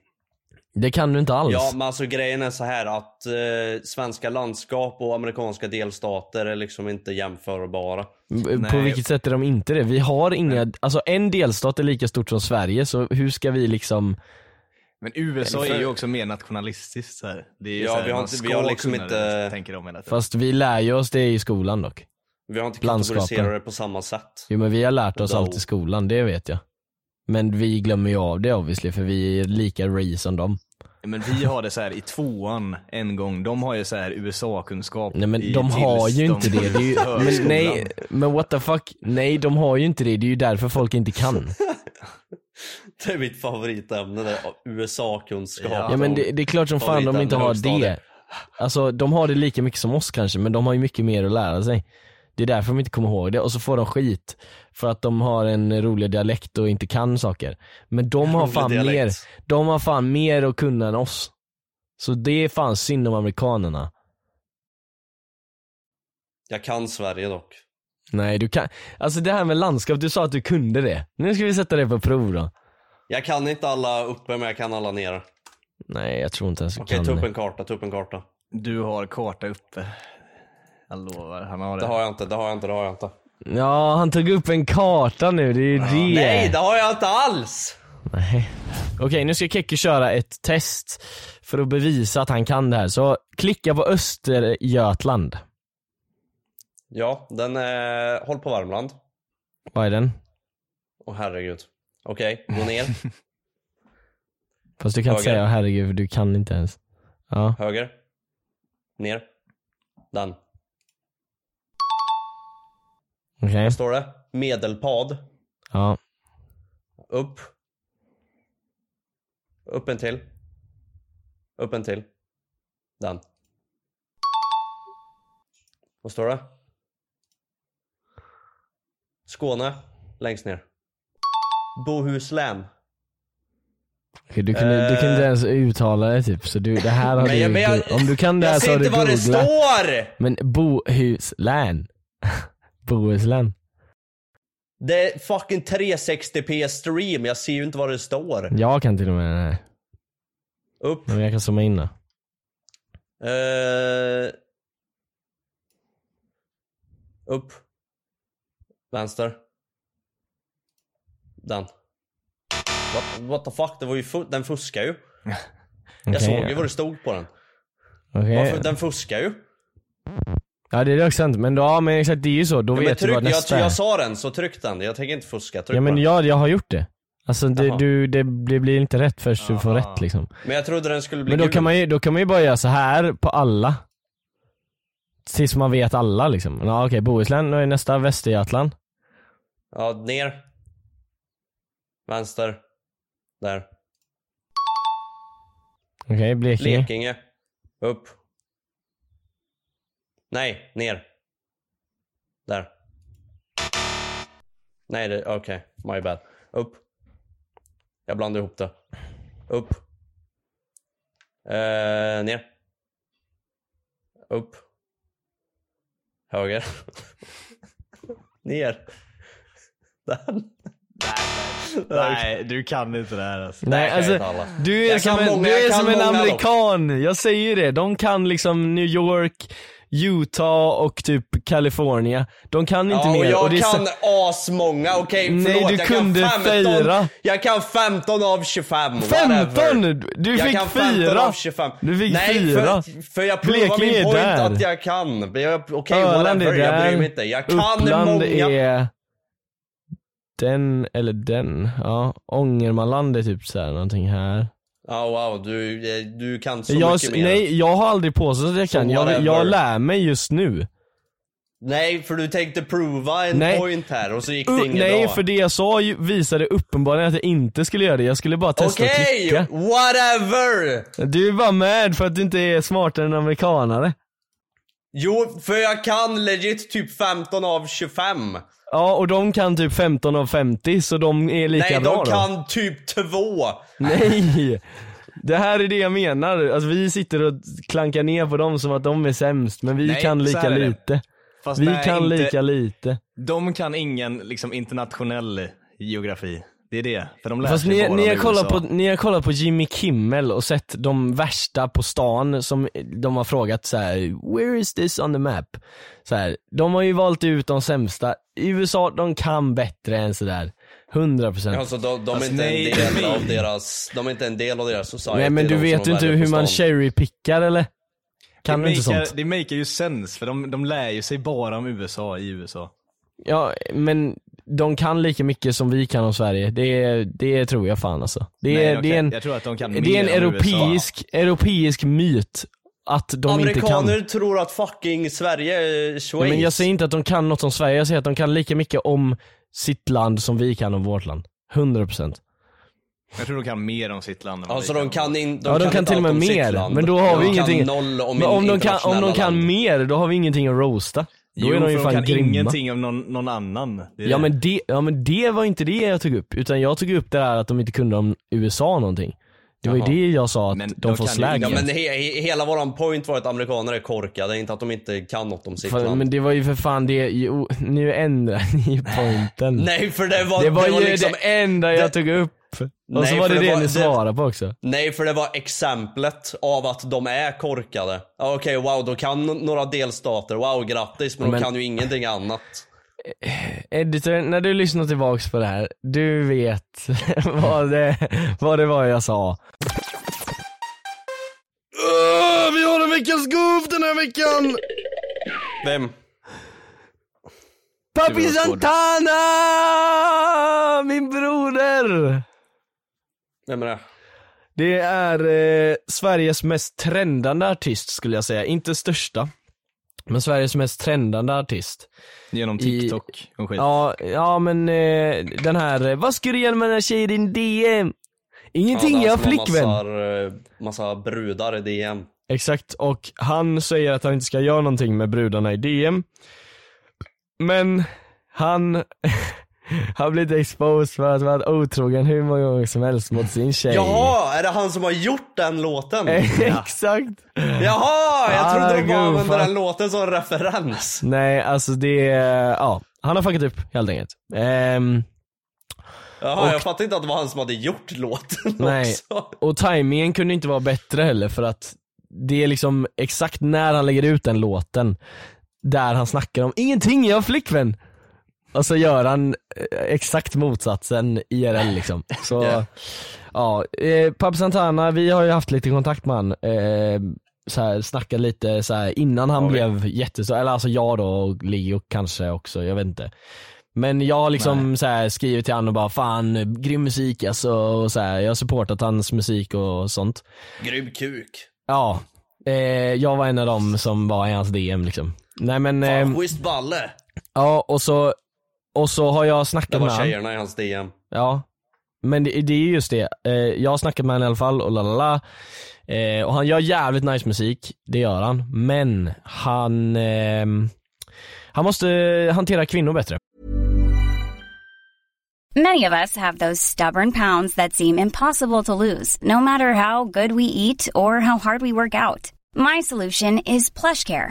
S2: Det kan du inte alls.
S4: Ja men alltså grejen är så här att eh, svenska landskap och amerikanska delstater är liksom inte jämförbara.
S2: På vilket sätt är de inte det? Vi har inga, alltså en delstat är lika stort som Sverige så hur ska vi liksom
S3: Men USA
S4: För-
S3: är ju också mer nationalistiskt så här. Det är ju
S4: Ja,
S3: så här,
S4: vi har inte- vi har liksom inte-
S3: det, tänker de hela tiden.
S2: Fast vi lär ju oss det i skolan dock.
S4: Vi har inte kategoriserat det på samma sätt.
S2: Jo men vi har lärt oss
S4: Då.
S2: allt i skolan, det vet jag. Men vi glömmer ju av det obviously för vi är lika race som dem.
S3: Men vi har det så här i tvåan en gång, de har ju så här USA-kunskap
S2: Nej men de har ju
S3: de
S2: inte det. det är ju, men nej, men what the fuck. Nej de har ju inte det, det är ju därför folk inte kan.
S4: Det är mitt favoritämne, det är USA-kunskap.
S2: Ja men det, det är klart som fan de inte har det. Alltså de har det lika mycket som oss kanske men de har ju mycket mer att lära sig. Det är därför de inte kommer ihåg det och så får de skit för att de har en rolig dialekt och inte kan saker. Men de har fan
S4: dialekt.
S2: mer, de har fan mer att kunna än oss. Så det är fan synd om amerikanerna.
S4: Jag kan Sverige dock.
S2: Nej du kan, alltså det här med landskap, du sa att du kunde det. Nu ska vi sätta det på prov då.
S4: Jag kan inte alla uppe men jag kan alla nere.
S2: Nej jag tror inte ens du
S4: Okej,
S2: kan
S4: ta upp
S2: det.
S4: en karta, ta upp en karta.
S3: Du har karta uppe. Jag lovar, han har det.
S4: Det har jag inte, det har jag inte, det har jag inte.
S2: Ja han tog upp en karta nu, det är ju det.
S4: Nej, det har jag inte alls!
S2: Nej. Okej, nu ska Kekki köra ett test för att bevisa att han kan det här. Så klicka på Östergötland.
S4: Ja, den är... Håll på Värmland.
S2: Vad är den?
S4: Åh herregud. Okej, gå ner.
S2: Fast du kan inte
S4: Höger.
S2: säga herregud för du kan inte ens. Ja.
S4: Höger. Ner. Den.
S2: Okej.
S4: Vad står det? Medelpad.
S2: Ja.
S4: Upp. Upp en till. Upp en till. Den. Vad står det? Skåne. Längst ner. Bohuslän.
S2: Okej, du, kunde, du kunde inte ens uttala det typ, så du, det här har du,
S4: jag- jag-
S2: om du kan det här
S4: Jag
S2: så har
S4: ser
S2: du
S4: inte vad det står!
S2: Men Bohuslän. Bohuslän.
S4: Det är fucking 360p stream, jag ser ju inte vad det står.
S2: Jag kan till och med här.
S4: Upp.
S2: Men jag kan zooma in då.
S4: Eh, upp. Vänster. Den. What, what the fuck, det var ju fu- den fuskar ju. Jag såg ju
S2: ja.
S4: vad det stod på den.
S2: Okej.
S4: Varför, den fuskar ju.
S2: Ja det är också sant, men, då, ja, men exakt det är ju så, då
S4: Ja,
S2: vet du
S4: tryck,
S2: vad nästa
S4: jag, jag sa den, så tryck den. Jag tänker inte fuska. Tryck
S2: Ja men ja, jag har gjort det. Alltså det, du, det, det blir inte rätt först du får rätt liksom.
S4: Men jag trodde den skulle bli
S2: Men då
S4: gul.
S2: kan, man ju, då kan man ju bara göra så här på alla. Tills man vet alla liksom. Ja, Okej, Bohuslän, nu är nästa Västergötland.
S4: Ja, ner. Vänster. Där.
S2: Okej, Blekinge.
S4: Blekinge. Upp. Nej, ner. Där. Nej, det, okej. My bad. Upp. Jag blandade ihop det. Upp. Eh, ner. Upp. Höger. ner. Den.
S3: Nej, du kan inte det här alltså.
S2: Nej alltså, du är
S4: Jag
S2: som en,
S4: många-
S2: du är som en amerikan, jag säger det. De kan liksom New York, Utah och typ California. De kan inte
S4: Ja,
S2: mer.
S4: jag
S2: och är
S4: kan
S2: så-
S4: asmånga, okej
S2: Nej,
S4: förlåt.
S2: du
S4: jag
S2: kunde
S4: kan 15,
S2: fyra.
S4: Jag kan 15 av 25,
S2: 15!
S4: whatever.
S2: Du
S4: jag
S2: fick
S4: kan 15
S2: fyra!
S4: av 25.
S2: Du fick
S4: Nej,
S2: fyra.
S4: För, för jag provar
S2: Blekinge
S4: min point
S2: där.
S4: att jag kan. Jag- Okej,
S2: Öland
S4: whatever, jag bryr mig inte. Jag kan
S2: Uppland
S4: många.
S2: är den, eller den, ja. Ångermanland är typ såhär någonting här.
S4: Ja, wow, du, du kan så
S2: Jag,
S4: mycket mer.
S2: nej, jag har aldrig påstått att jag kan. Jag, jag lär mig just nu.
S4: Nej, för du tänkte prova en
S2: Nej.
S4: point här och så gick det inget
S2: nej,
S4: bra.
S2: för det jag sa visade uppenbarligen att jag inte skulle göra det. Jag skulle bara testa att
S4: Okej,
S2: klicka.
S4: whatever!
S2: Du är bara mad för att du inte är smartare än amerikanare.
S4: Jo, för jag kan legit typ 15 av 25.
S2: Ja, och de kan typ 15 av 50, så de är lika
S4: Nej,
S2: bra
S4: de
S2: då.
S4: kan typ 2.
S2: Nej! Det här är det jag menar. Alltså vi sitter och klankar ner på dem som att de är sämst, men vi
S3: Nej,
S2: kan lika lite. Vi
S3: nej,
S2: kan
S3: inte,
S2: lika lite.
S3: De kan ingen liksom internationell geografi. Det är det. För de lär
S2: Fast
S3: sig
S2: ni,
S3: bara
S2: ni, har kollat på, ni har kollat på Jimmy Kimmel och sett de värsta på stan som de har frågat så här: where is this on the map? Så här, de har ju valt ut de sämsta. I USA, de kan bättre än sådär. 100%.
S4: Alltså de, de är
S3: Alltså,
S4: inte
S3: nej,
S4: en del av deras, de är inte en del av deras society.
S2: Nej men du vet ju inte hur man cherrypickar eller? Kan
S3: det
S2: inte
S3: makear-
S2: sånt?
S3: Det maker ju sens, för de, de lär ju sig bara om USA i USA.
S2: Ja men de kan lika mycket som vi kan om Sverige, det, det tror jag fan alltså. Det
S3: Nej,
S2: är,
S3: de
S2: det är
S3: kan-
S2: en,
S3: jag tror att de kan
S2: det är en
S3: USA.
S2: europeisk, europeisk myt att de inte kan.
S4: Amerikaner tror att fucking Sverige är Schweiz.
S2: Nej, men jag säger inte att de kan något om Sverige, jag säger att de kan lika mycket om sitt land som vi kan om vårt land. 100%
S3: Jag tror de kan mer om sitt land
S4: Alltså de kan, in, de
S2: Ja de kan till och med mer, men då har
S4: de
S2: vi
S4: kan
S2: ingenting.
S4: noll om
S2: Men om de kan, om de kan
S4: land.
S2: mer, då har vi ingenting att roasta. Då
S3: Jo,
S2: är de ju
S3: för
S2: fan
S3: de kan
S2: grymma.
S3: ingenting om någon, någon annan. Det är
S2: Ja
S3: det.
S2: men, det, ja men det var inte det jag tog upp, utan jag tog upp det här att de inte kunde om USA någonting. Det var
S4: Jaha.
S2: ju det jag sa att
S3: Men
S2: de får slag
S4: Ja men he, he, hela våran point var att amerikaner är korkade, inte att de inte kan något om sitt
S2: Fan,
S4: land.
S2: Men det var ju för fan det, jo, nu ändrar ni pointen.
S4: Nej för det var,
S2: det var ju
S4: liksom,
S2: det enda jag
S4: det-
S2: tog upp. Och så
S4: Nej,
S2: var
S4: för
S2: det
S4: det
S2: det,
S4: var-
S2: ni svarade på också.
S4: Nej för det var exemplet av att de är korkade. Okej wow, då kan några delstater, wow grattis, men,
S2: Men-
S4: de kan ju ingenting annat.
S2: Editor, när du lyssnar tillbaks på det här, du vet vad det, vad det var jag sa. Öh, vi har en veckans goof den här veckan!
S4: Vem?
S2: Papi Santana! Min broder!
S4: Vem är det?
S2: Det är eh, Sveriges mest trendande artist skulle jag säga, inte största. Men Sveriges mest trendande artist.
S3: Genom
S2: i-
S3: TikTok och skit.
S2: Ja, ja men eh, den här, eh, vad ska du göra med den här tjejen i din DM? Ingenting,
S4: Ja,
S2: jag har flickvän.
S4: Massor, eh, massa brudar i DM.
S2: Exakt, och han säger att han inte ska göra någonting med brudarna i DM. Men han har blivit exposed för att vara otrogen hur många gånger som helst mot sin tjej.
S4: Jaha, är det han som har gjort den låten?
S2: Exakt!
S4: Jaha, jag trodde de bara
S2: gud,
S4: använde den låten som referens.
S2: Nej alltså det, ja, han har fuckat upp helt enkelt. Ehm,
S4: Jaha,
S2: Och-
S4: jag fattade inte att det var han som hade gjort låten
S2: Nej.
S4: också.
S2: och tajmingen kunde inte vara bättre heller för att det är liksom exakt när han lägger ut den låten där han snackar om ingenting, jag har flickvän. Och så gör han eh, exakt motsatsen IRL liksom. Så
S4: Ja.
S2: ja, eh, Pab Santana, vi har ju haft lite kontakt med han. Eh, så här, snackat lite så här, innan han
S4: vi?
S2: blev jättestor, eller alltså jag då och Leo kanske också, jag vet inte. Men jag har liksom så här, skrivit till honom och bara fan, grym musik alltså, och så här, jag har supportat hans musik och sånt.
S4: Grym kuk.
S2: Ja, eh, jag var en av dem som var i hans DM liksom. Nej men, eh,
S4: Fan, schysst balle.
S2: ja och så, och så har jag snackat
S4: Det
S2: med
S4: var
S2: honom.
S4: tjejerna i hans DM.
S2: Ja, men det, det är ju just det. Eh, jag har snackat med honom i alla fall och lalala. Eh, och han gör jävligt nice musik, det gör han. Men han, ehm, han måste hantera kvinnor bättre.
S5: Many of us have those stubborn pounds that seem impossible to lose, no matter how good we eat or how hard we work out. My solution is PlushCare.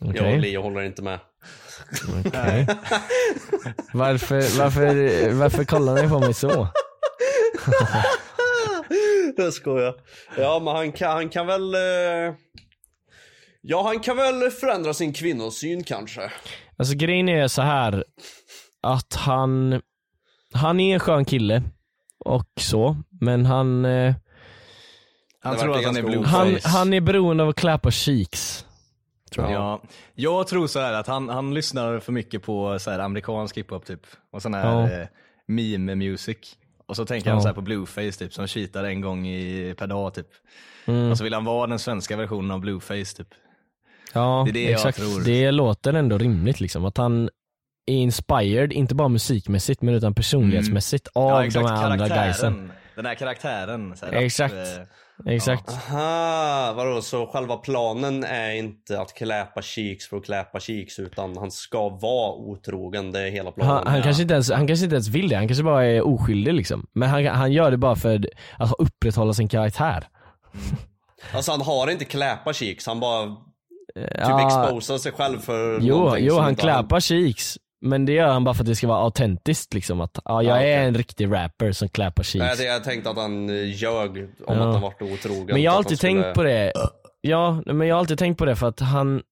S6: today.
S4: Jag och. Leo håller inte med.
S2: Okej. Varför, varför, varför kollar ni på mig så?
S4: Jag skojar. Ja men han kan, han kan väl... eh, Ja han kan väl förändra sin kvinnosyn kanske.
S2: Alltså grejen är så här att han, han är en skön kille och så, men han, eh,
S3: Han tror att han är blueface.
S2: han, han är beroende av att klä på cheeks.
S4: Tror jag.
S3: Ja, jag tror så här att han, han lyssnar för mycket på så här amerikansk hiphop typ. Och sån här
S2: Ja.
S3: eh, meme music. Och så tänker
S2: Ja.
S3: han så på blueface typ, som cheatar en gång i, per dag typ.
S2: Mm.
S3: Och så vill han vara den svenska versionen av blueface typ.
S2: Ja,
S3: Det är det jag
S2: exakt.
S3: tror.
S2: Det låter ändå rimligt liksom. Att han är inspired, inte bara musikmässigt men utan personlighetsmässigt av
S3: ja exakt,
S2: de här andra guysen.
S3: Den här karaktären. Här,
S2: Exakt.
S3: Att, eh,
S2: Exakt.
S4: Aha, vadå, så själva planen är inte att kläpa cheeks för att kläpa cheeks utan han ska vara otrogen, det är hela planen.
S2: Han, han, kanske inte ens, han kanske inte ens vill det, han kanske bara är oskyldig liksom. Men han, han gör det bara för att upprätthålla sin karaktär.
S4: Alltså han har inte kläpa cheeks, han bara typ
S2: Ja,
S4: exposar sig själv för
S2: jo, jo han kläpar cheeks. Men det gör han bara för att det ska vara autentiskt liksom. Att ja, jag
S4: Ja, okej.
S2: är en riktig rapper som kläpar cheeks.
S4: Nej, det- jag tänkte att han eh, ljög om
S2: Ja.
S4: att han varit otrogen.
S2: Men jag har alltid
S4: skulle-
S2: tänkt på det, ja men jag har alltid tänkt på det för att han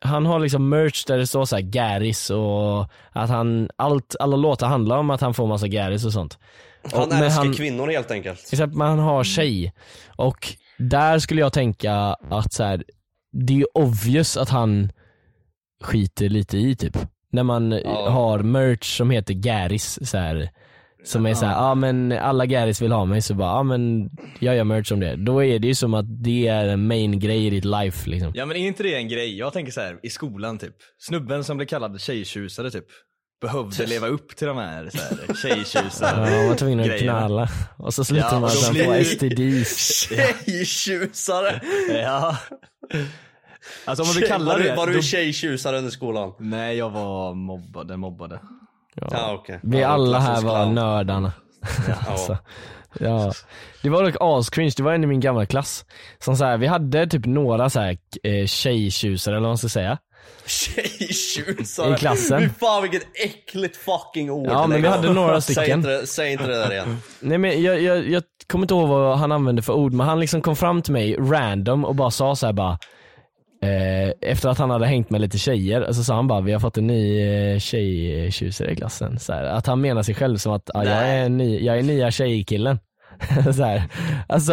S2: han har liksom merch där det står så här Garris och att han, allt, alla låtar handlar om att han får massa Garris och sånt.
S4: Han
S2: Och-
S4: älskar
S2: han-
S4: kvinnor helt enkelt.
S2: Exakt, men han har tjej. Och där skulle jag tänka att så här, det är obvious att han skiter lite i typ. När man
S4: Ja.
S2: har merch som heter Garris så här, som är så här, ja ah, men alla Garris vill ha mig så bara, ja ah, men jag gör merch om det. Då är det ju som att det är en main grej i ditt life liksom.
S3: Ja men är inte det en grej? Jag tänker så här i skolan typ. Snubben som blev kallad tjejtjusare typ. Behövde leva upp till de här, så här tjejtjusare
S2: Ja, man var tvungen att knalla. Och så slutar
S3: Ja,
S2: man
S3: det-
S2: STDs.
S4: Tjejtjusare!
S3: Ja. Alltså om man vill kalla
S4: var
S3: det
S4: du, var du
S3: då...
S4: tjejtjusare under skolan?
S3: Nej jag var mobbad, den mobbade.
S4: Ja, okej.
S2: Vi
S4: Ja,
S2: alla här var
S4: clown.
S2: nördarna.
S4: Ja.
S2: Alltså, ja. Det var dock ascringe, det var en i min gamla klass. Som så här, vi hade typ några så här, eh, tjejtjusare eller vad man ska säga.
S4: Tjejtjusare!
S2: I klassen.
S4: Fy fan vilket äckligt fucking ord.
S2: Ja, men vi hade några
S4: Säg
S2: stycken.
S4: inte, det- säg inte det där igen.
S2: Nej men jag, jag, jag kommer inte ihåg vad han använde för ord men han liksom kom fram till mig random och bara sa så här bara Efter att han hade hängt med lite tjejer, så sa han bara vi har fått en ny eh, tjejtjusare i klassen. Så här, att han menar sig själv som att ja, jag, är ny, jag är nya tjejkillen. så här. Alltså,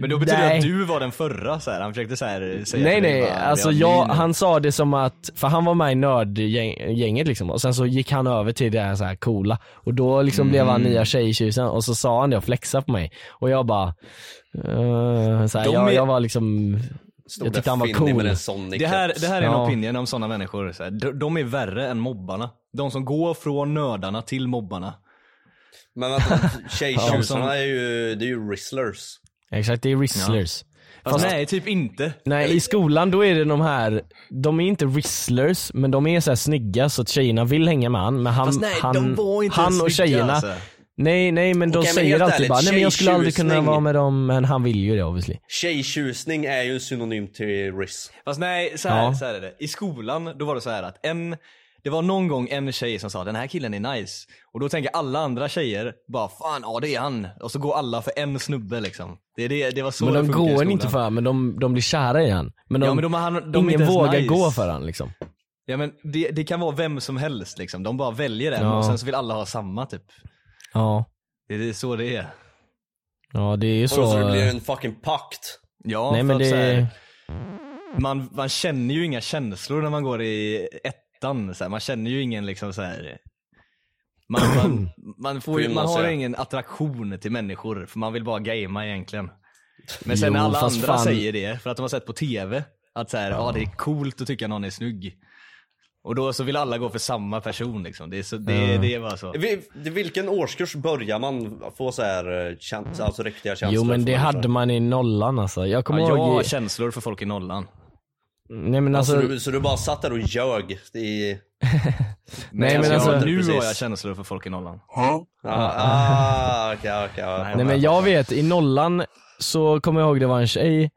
S3: Men då betyder det att du var den förra så här. han försökte så här säga
S2: Nej nej,
S3: bara,
S2: alltså
S3: "Vi har
S2: jag,
S3: min."
S2: han sa det som att, för han var med i nördgänget liksom och sen så gick han över till det här, så här coola och då liksom blev han
S3: Mm.
S2: nya tjejtjusen och så sa han det och flexade på mig och jag bara, uh, så här, jag,
S3: är-
S2: jag var liksom,
S4: Stod
S2: jag tyckte han var
S4: med
S2: cool.
S4: en Sonic
S3: Det här, det här är en
S2: Ja.
S3: opinion om sådana människor. Så här. De, de är värre än mobbarna. De som går från nördarna till mobbarna.
S4: Men vänta, tjejtjusarna
S3: Ja, som-
S4: är ju, det är ju ristlers.
S2: Exakt, det är ristlers.
S3: Fast, nej, typ inte.
S2: Nej i skolan då är det de här, de är inte ristlers men de är så här snygga så att tjejerna vill hänga med han men han,
S3: Fast nej,
S2: han,
S3: de var inte
S2: han och
S3: snygga,
S2: tjejerna
S3: alltså.
S2: Nej nej men de
S4: Okej, men
S2: säger
S4: helt
S2: alltid
S4: ärligt,
S2: bara nej men jag skulle aldrig kunna
S4: tjejtjusning-
S2: vara med dem men han vill ju det obviously.
S4: Tjejtjusning är ju synonym till ris.
S3: Fast nej, så här,
S2: Ja.
S3: så här är det. I skolan, då var det så här att en, det var någon gång en tjej som sa den här killen är nice. Och då tänker alla andra tjejer bara fan, ja det är han. Och så går alla för en snubbe liksom. Det, är det, det var så
S2: Men
S3: det
S2: de
S3: funkar i
S2: går
S3: skolan.
S2: inte för han, men de, de blir kära i han. Men, de,
S3: Ja, men de, han, de är
S2: ingen
S3: inte ens
S2: vågar
S3: nice.
S2: gå för han liksom.
S3: Ja men det, det kan vara vem som helst liksom. De bara väljer en
S2: Ja.
S3: och sen så vill alla ha samma typ.
S2: Ja,
S3: Det är så det är.
S2: ja det är ju
S4: Och så
S2: så.
S4: det blir en fucking pakt.
S3: Ja,
S2: Nej
S3: för
S2: men
S3: att så
S2: det,
S3: här, man, man känner ju inga känslor när man går i ettan. Så här. Man känner ju ingen liksom så här. Man, man, man, får ju, man har ingen attraktion till människor för man vill bara gamea egentligen. Men sen
S2: Jo,
S3: när alla andra
S2: fan-
S3: säger det för att de har sett på TV att så här, ja. det är coolt att tycka någon är snygg. Och då så vill alla gå för samma person liksom. Det är, så, det,
S2: Ja.
S3: det är bara så.
S4: Vi- I vilken årskurs börjar man få så här eh, käns- alltså riktiga känslor?
S2: jo men det hade man i nollan alltså. Jag
S3: Ja,
S2: kommer
S3: jag har
S2: ihåg,
S3: känslor för folk i nollan.
S2: nej men
S4: Alltså,
S2: alltså,
S4: du, så du bara satt där och ljög i...
S2: nej men alltså,
S3: nu
S4: precis.
S3: har jag känslor för folk i nollan.
S4: Ah, ah, okej, okej. ja.
S2: nej men jag vet i nollan så kommer jag ihåg det var en tjej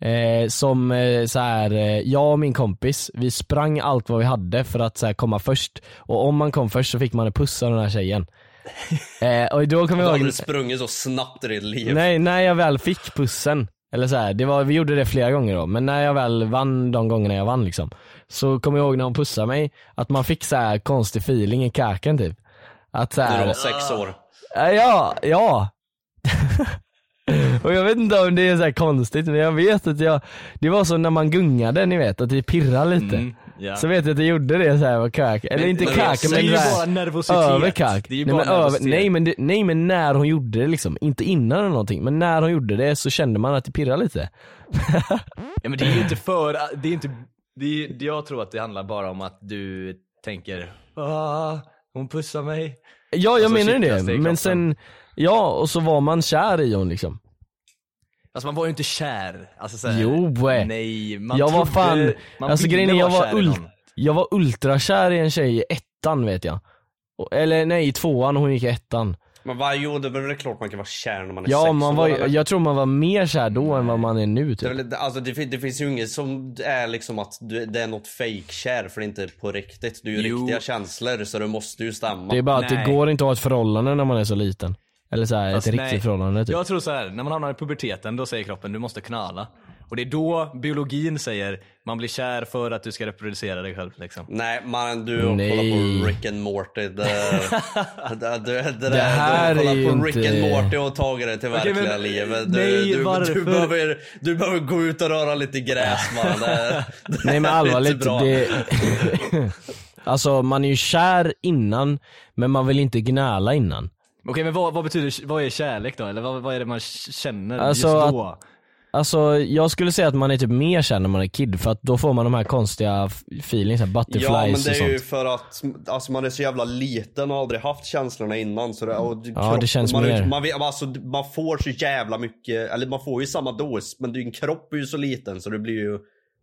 S2: Eh, som eh, så här, eh, jag och min kompis, vi sprang allt vad vi hade för att så här, komma först. Och om man kom först så fick man en puss av den här tjejen. Eh, och då kommer jag ihåg,
S4: du sprungit så snabbt i ditt liv.
S2: Nej, när jag väl fick pussen, eller så här, det var, vi gjorde det flera gånger då, men när jag väl vann de gångerna jag vann liksom, så kommer jag ihåg när hon pussade mig, att man fick så här konstig feeling i kaken typ. Att så
S4: du var sex år.
S2: Ja, ja. Och jag vet inte om det är så konstigt men jag vet att jag, det var så när man gungade ni vet, att det pirrade lite.
S3: Mm, ja.
S2: Så vet jag att jag gjorde det så här var kak, eller inte
S3: men det är
S2: men
S3: ju
S2: så här,
S3: bara nervositet.
S2: över kak.
S3: Det är ju
S2: nej,
S3: bara
S2: men över, nej, men det, nej men när hon gjorde det liksom, inte innan eller någonting, men när hon gjorde det så kände man att det pirrade lite.
S3: Ja men det är ju inte för, det är inte, det är, jag tror att det handlar bara om att du tänker ah, hon pussar mig.
S2: Ja jag
S3: Och så
S2: menar det,
S3: det
S2: men sen, ja och så var man kär i hon liksom.
S3: Alltså man var ju inte kär. Alltså, så här,
S2: Jo.
S3: Nej, man
S2: jag var
S3: trodde-
S2: fan,
S3: man
S2: alltså grejen är jag var, ult, jag var ultrakär i en tjej i ettan vet jag. Eller nej i tvåan och hon gick i ettan.
S4: Men vad, jo det är väl klart man kan vara kär när man är
S2: Ja
S4: sex
S2: man
S4: år,
S2: var,
S4: eller?
S2: jag tror man var mer kär då än vad man är nu
S4: Det, är
S2: typ.
S4: väl, alltså, det, det finns ju inget som är liksom att du, det är något fake kär för det är inte på riktigt. Du är ju
S3: Jo.
S4: riktiga känslor så det måste ju stämma.
S2: Det är bara att det går inte att ha ett förhållande när man är så liten. Eller så här,
S3: Alltså,
S2: ett riktigt
S3: nej.
S2: förhållande typ.
S3: Jag tror så här, när man hamnar i puberteten då säger kroppen du måste knala. Och det är då biologin säger man blir kär för att du ska reproducera dig själv liksom.
S4: Nej man du har
S2: Nej.
S4: kollat på Rick and Morty. Det, det, det, det,
S2: Det här
S4: du
S2: är ju
S4: på Rick and
S2: inte-
S4: Morty och tagit det till verkliga
S3: men-
S4: livet. Du,
S3: nej,
S4: du,
S3: varför?
S4: du, behöver, du behöver gå ut och röra lite gräs man. Det, det
S2: Nej men allvarligt,
S4: bra.
S2: det... Alltså man är ju kär innan, men man vill inte gnäla innan.
S3: Okej men vad, vad betyder, vad är kärlek då? Eller vad, vad är det man känner
S2: Alltså
S3: just då?
S2: Alltså jag skulle säga att man är typ mer kär när man är kid, för att då får man de här konstiga feelings, här butterflies
S4: Ja men det
S2: och
S4: är ju
S2: sånt.
S4: för att alltså, man är så jävla liten och har aldrig haft känslorna innan. Så det, och
S2: Ja, det känns
S4: man,
S2: mer.
S4: Man, vet- alltså, man får så jävla mycket, eller man får ju samma dos men din kropp är ju så liten så det blir ju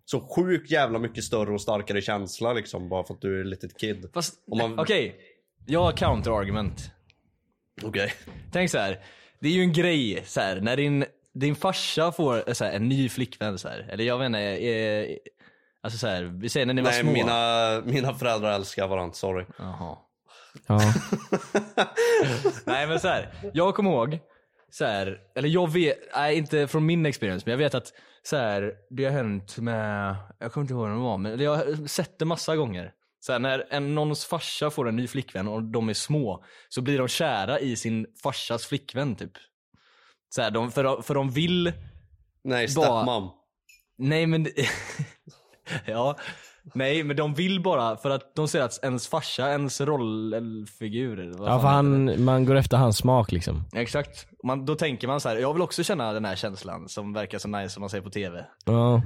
S4: så sjukt jävla mycket större och starkare känsla liksom bara för att du är ett litet kid.
S3: Fast,
S4: man-
S3: okej. Jag har counter-argument.
S4: Okej.
S3: Tänk så här. det är ju en grej så här, när din, din farsa får eh, så här, en ny flickvän så här, eller jag vet inte, eh, alltså så här, vi säger när ni var
S4: Nej
S3: små.
S4: mina, mina föräldrar älskar varandra, sorry.
S3: Jaha.
S2: Ja.
S3: Nej men så här, jag kommer ihåg, så här, eller jag vet, nej inte från min experience, men jag vet att så här, det har hänt med, jag kommer inte ihåg vad det var, men jag har sett det massa gånger. Så här, när en, någons farsa får en ny flickvän och de är små, så blir de kära i sin farsas flickvän typ. Så här, de, för, de- för de vill,
S4: Nej,
S3: Bara-
S4: stepmom.
S3: nej men, ja, nej men de vill bara för att de ser att ens farsa, ens rollfigur,
S2: ja för han, man går efter hans smak liksom.
S3: Exakt. Man, då tänker man så här, jag vill också känna den här känslan som verkar så nice som man ser på TV.
S2: Ja.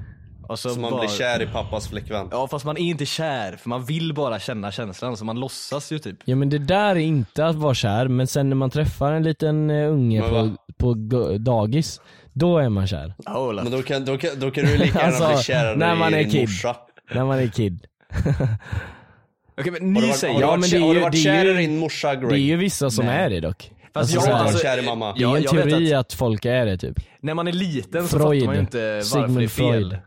S3: Och så
S4: Så man
S3: bara,
S4: blir kär i pappas flickvän.
S3: Ja fast man är inte kär, för man vill bara känna känslan, så man låtsas ju typ.
S2: ja men det där är inte att vara kär, men sen när man träffar en liten eh, unge på, på dagis, då är man kär.
S3: Oh,
S4: Men då kan, då, kan, då kan du lika gärna
S2: Alltså,
S4: bli kär
S2: när man
S4: i
S2: är kid.
S4: morsa.
S2: När man är kid.
S3: Okej men ni säger,
S4: har du
S2: Ja,
S4: varit,
S2: men det är
S4: har du varit
S2: det är
S4: kär i din morsa Greg?
S2: Det är ju vissa som
S3: Nej.
S2: är det dock.
S3: Fast
S2: Alltså,
S3: jag
S4: Har
S3: alltså-
S4: varit kär i mamma?
S2: det är
S3: Ja,
S2: en
S3: jag
S2: teori att... folk är det typ.
S3: när man är liten så
S2: Freud.
S3: fattar man ju inte varför
S2: Sigmund
S3: det är fel.
S2: Freud.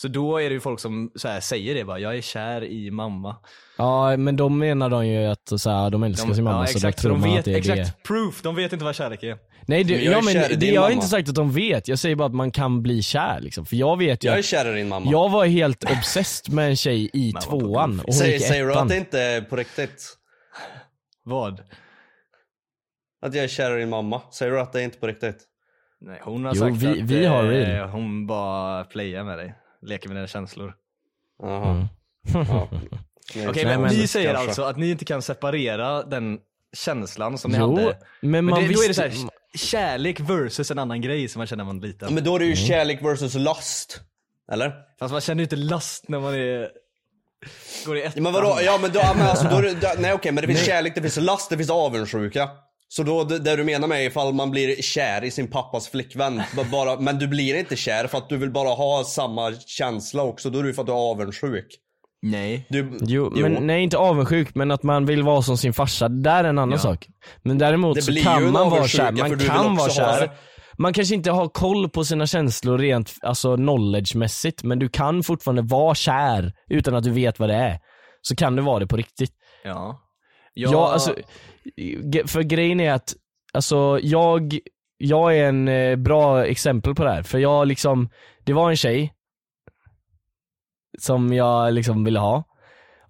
S3: Så då är det ju folk som så här, säger det bara, jag är kär i mamma.
S2: Ja men då menar de ju att så här, de älskar sin mamma
S3: ja,
S2: så
S3: exakt,
S2: då tror
S3: de
S2: man
S3: vet,
S2: att det är
S3: exakt,
S2: det.
S3: proof, de vet inte vad kärlek är.
S2: Nej det,
S4: Men jag är
S2: ja, men det, jag har inte sagt att de vet, jag säger bara att man kan bli kär liksom. För jag vet ju
S4: Jag är
S2: att
S4: kär i din mamma.
S2: jag var helt obsessed med en tjej i tvåan och hon gick
S4: Säger,
S2: i
S4: säger du att det inte är på riktigt?
S3: Vad?
S4: Att jag är kär i din mamma? Säger du att det är inte på riktigt?
S3: Nej, hon har
S2: Jo,
S3: sagt
S2: vi-
S3: att
S2: vi har
S3: eh, hon bara playar med dig. Leker med dina känslor.
S4: Jaha.
S2: Mm.
S4: Ja.
S3: Okej
S2: Nej,
S3: men,
S2: men-
S3: ni säger
S4: Kanske.
S3: alltså att ni inte kan separera den känslan som ni
S2: Jo,
S3: hade.
S2: men
S3: Men det, då är det så
S2: visste...
S3: här, kärlek versus en annan grej som man känner när man är liten.
S4: Ja, Men då är det ju
S2: Mm.
S4: kärlek versus lust. Eller?
S3: Fast man känner ju inte last när man är... Går i ettan.
S4: Ja, men vadå? Ja men då, men alltså, då, är det- då, nej okej men det finns kärlek, det finns lust, det finns avundsjuka. Så då, det, du menar med ifall man blir kär i sin pappas flickvän, bara, men du blir inte kär för att du vill bara ha samma känsla också, då är det för att du är avundsjuk.
S3: Nej.
S4: Du,
S2: Jo, men nej inte avundsjuk men att man vill vara som sin farsa, det där är en annan
S3: Ja.
S2: sak. Men däremot
S4: Det
S2: så kan man vara kär, man kan vara
S4: ha
S2: kär. Man kanske inte har koll på sina känslor rent alltså knowledgemässigt men du kan fortfarande vara kär utan att du vet vad det är. Så kan du vara det på riktigt.
S3: Ja.
S2: Ja, alltså, ge- för grejen är att, alltså jag, jag är en eh, bra exempel på det här. För jag liksom, det var en tjej som jag liksom ville ha.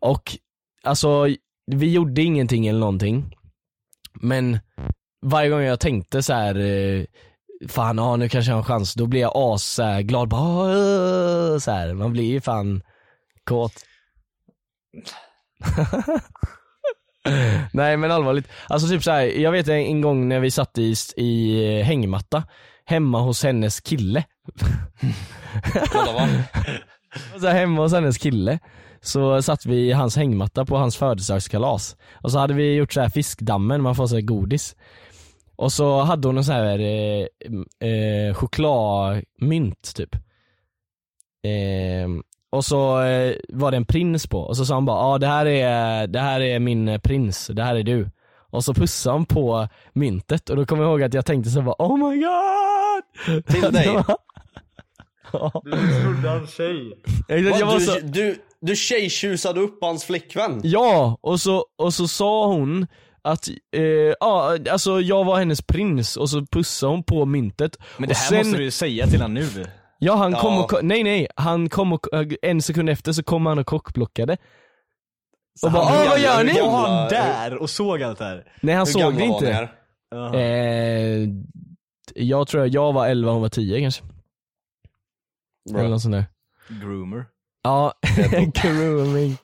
S2: Och alltså, vi gjorde ingenting eller någonting. Men varje gång jag tänkte så här. eh, fan ja, nu kanske jag har en chans, då blir jag as så här, glad, bara, "Åh", så här. man blir ju fan kåt. Nej men allvarligt, alltså typ så här, jag vet en, gång när vi satt i, i hängmatta hemma hos hennes kille.
S4: Kolla
S2: så här, hemma hos hennes kille så satt vi i hans hängmatta på hans födelsedagskalas. Och så hade vi gjort så här fiskdammen, man får så här godis. Och så hade hon en så här eh, eh, chokladmynt typ. Eh, och så eh, var det en prins på och så sa han bara ja ah, det, här är, det här är min eh, prins, det här är du. Och så pussade han på myntet och då kommer jag ihåg att jag tänkte så bara, oh my god!
S4: Till dig?
S2: Ja.
S3: Du trodde han tjej.
S2: Exakt, jag
S4: Va,
S2: var
S4: du,
S2: så...
S4: du, du tjejtjusade upp hans flickvän?
S2: Ja, och så, och så sa hon att, eh, ja alltså jag var hennes prins och så pussade hon på myntet.
S3: Men det här
S2: sen,
S3: måste du ju säga till han nu.
S2: Ja han kom
S4: Ja.
S2: och, nej nej, han kom och, en sekund efter så kom han och kockblockade. Och bara ah, vad gör ni?
S3: Var han där och såg allt det här?
S2: Nej han
S4: Hur
S2: såg det inte.
S4: här?
S3: Ja.
S2: Eh, jag tror att jag var 11 hon var 10 kanske.
S4: Bra.
S2: Eller något sånt där.
S3: Groomer.
S2: Ja, grooming.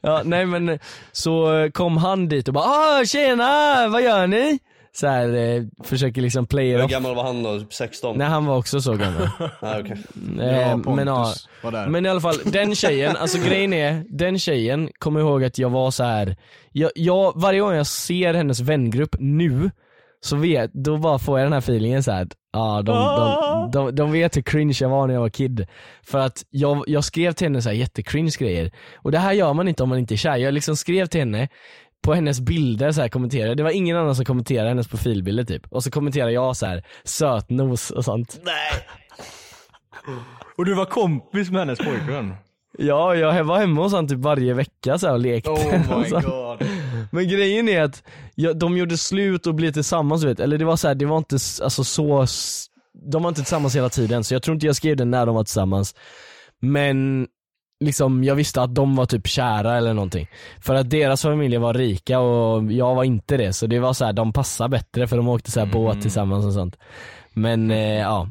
S2: Ja, nej men så kom han dit och bara ah tjena, vad gör ni? Så här, eh, försöker liksom play it
S4: Hur
S2: off.
S4: gammal var han då? Typ 16?
S2: Nej han var också så gammal.
S4: Ah, okej.
S2: Eh, men, ja,
S3: var där.
S2: men i alla fall, den tjejen, alltså grejen är, den tjejen kommer ihåg att jag var så här. Jag, jag, varje gång jag ser hennes vängrupp nu, så vet, då bara får jag den här feelingen så här. Ja, de, de, de, de vet hur cringe jag var när jag var kid. För att jag, jag skrev till henne så här jättecringe grejer. Och det här gör man inte om man inte är kär. Jag liksom skrev till henne på hennes bilder så här kommenterade, det var ingen annan som kommenterade hennes profilbilder typ. Och så kommenterade jag så här sötnos och sånt.
S3: Och du var kompis med hennes pojkvän?
S2: Ja, jag var hemma hos honom typ varje vecka så här, och lekte.
S3: Oh my god.
S2: Men grejen är att ja, de gjorde slut och blev tillsammans du vet, eller det var så här, det var inte alltså, så, de var inte tillsammans hela tiden så jag tror inte jag skrev det när de var tillsammans. Men liksom jag visste att de var typ kära eller någonting. För att deras familjer var rika och jag var inte det så det var så här, de passade bättre för de åkte så här båt tillsammans och sånt. Men eh, ja.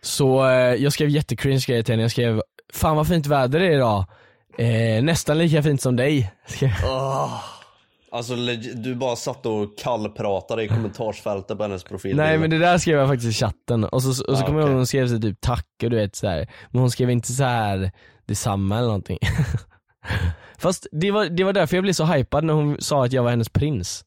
S2: Så eh, jag skrev jättecringe grejer till henne, jag skrev Fan vad fint väder det är idag. Eh, nästan lika fint som dig. jag.
S4: Alltså du bara satt och kallpratade i kommentarsfältet på hennes profil.
S2: Nej men det där skrev jag faktiskt i chatten och så, och så
S4: Ah,
S2: kommer jag ihåg hon skrev så typ tack och du vet så här. men hon skrev inte så här detsamma eller någonting. Fast det var, det var därför jag blev så hypad när hon sa att jag var hennes prins.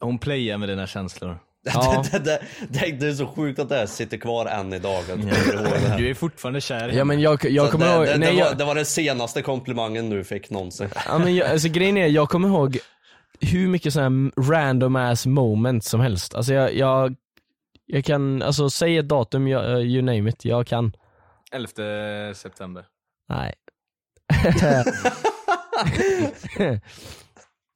S3: Hon playar med dina känslor.
S2: Ja,
S4: det, det, det, det är så sjukt att det här sitter kvar än idag. Det här.
S3: Du är fortfarande kär
S2: ja men jag, jag
S4: Så
S2: kommer
S4: det,
S2: ihåg,
S4: det, det,
S2: nej,
S4: var,
S2: jag,
S4: det var den senaste komplimangen du fick någonsin.
S2: ja, men jag, alltså grejen är, jag kommer ihåg hur mycket sådana här random ass moments som helst. Alltså jag, jag, jag kan, alltså säg ett datum, jag, you name it, jag kan.
S3: 11 september.
S2: Nej.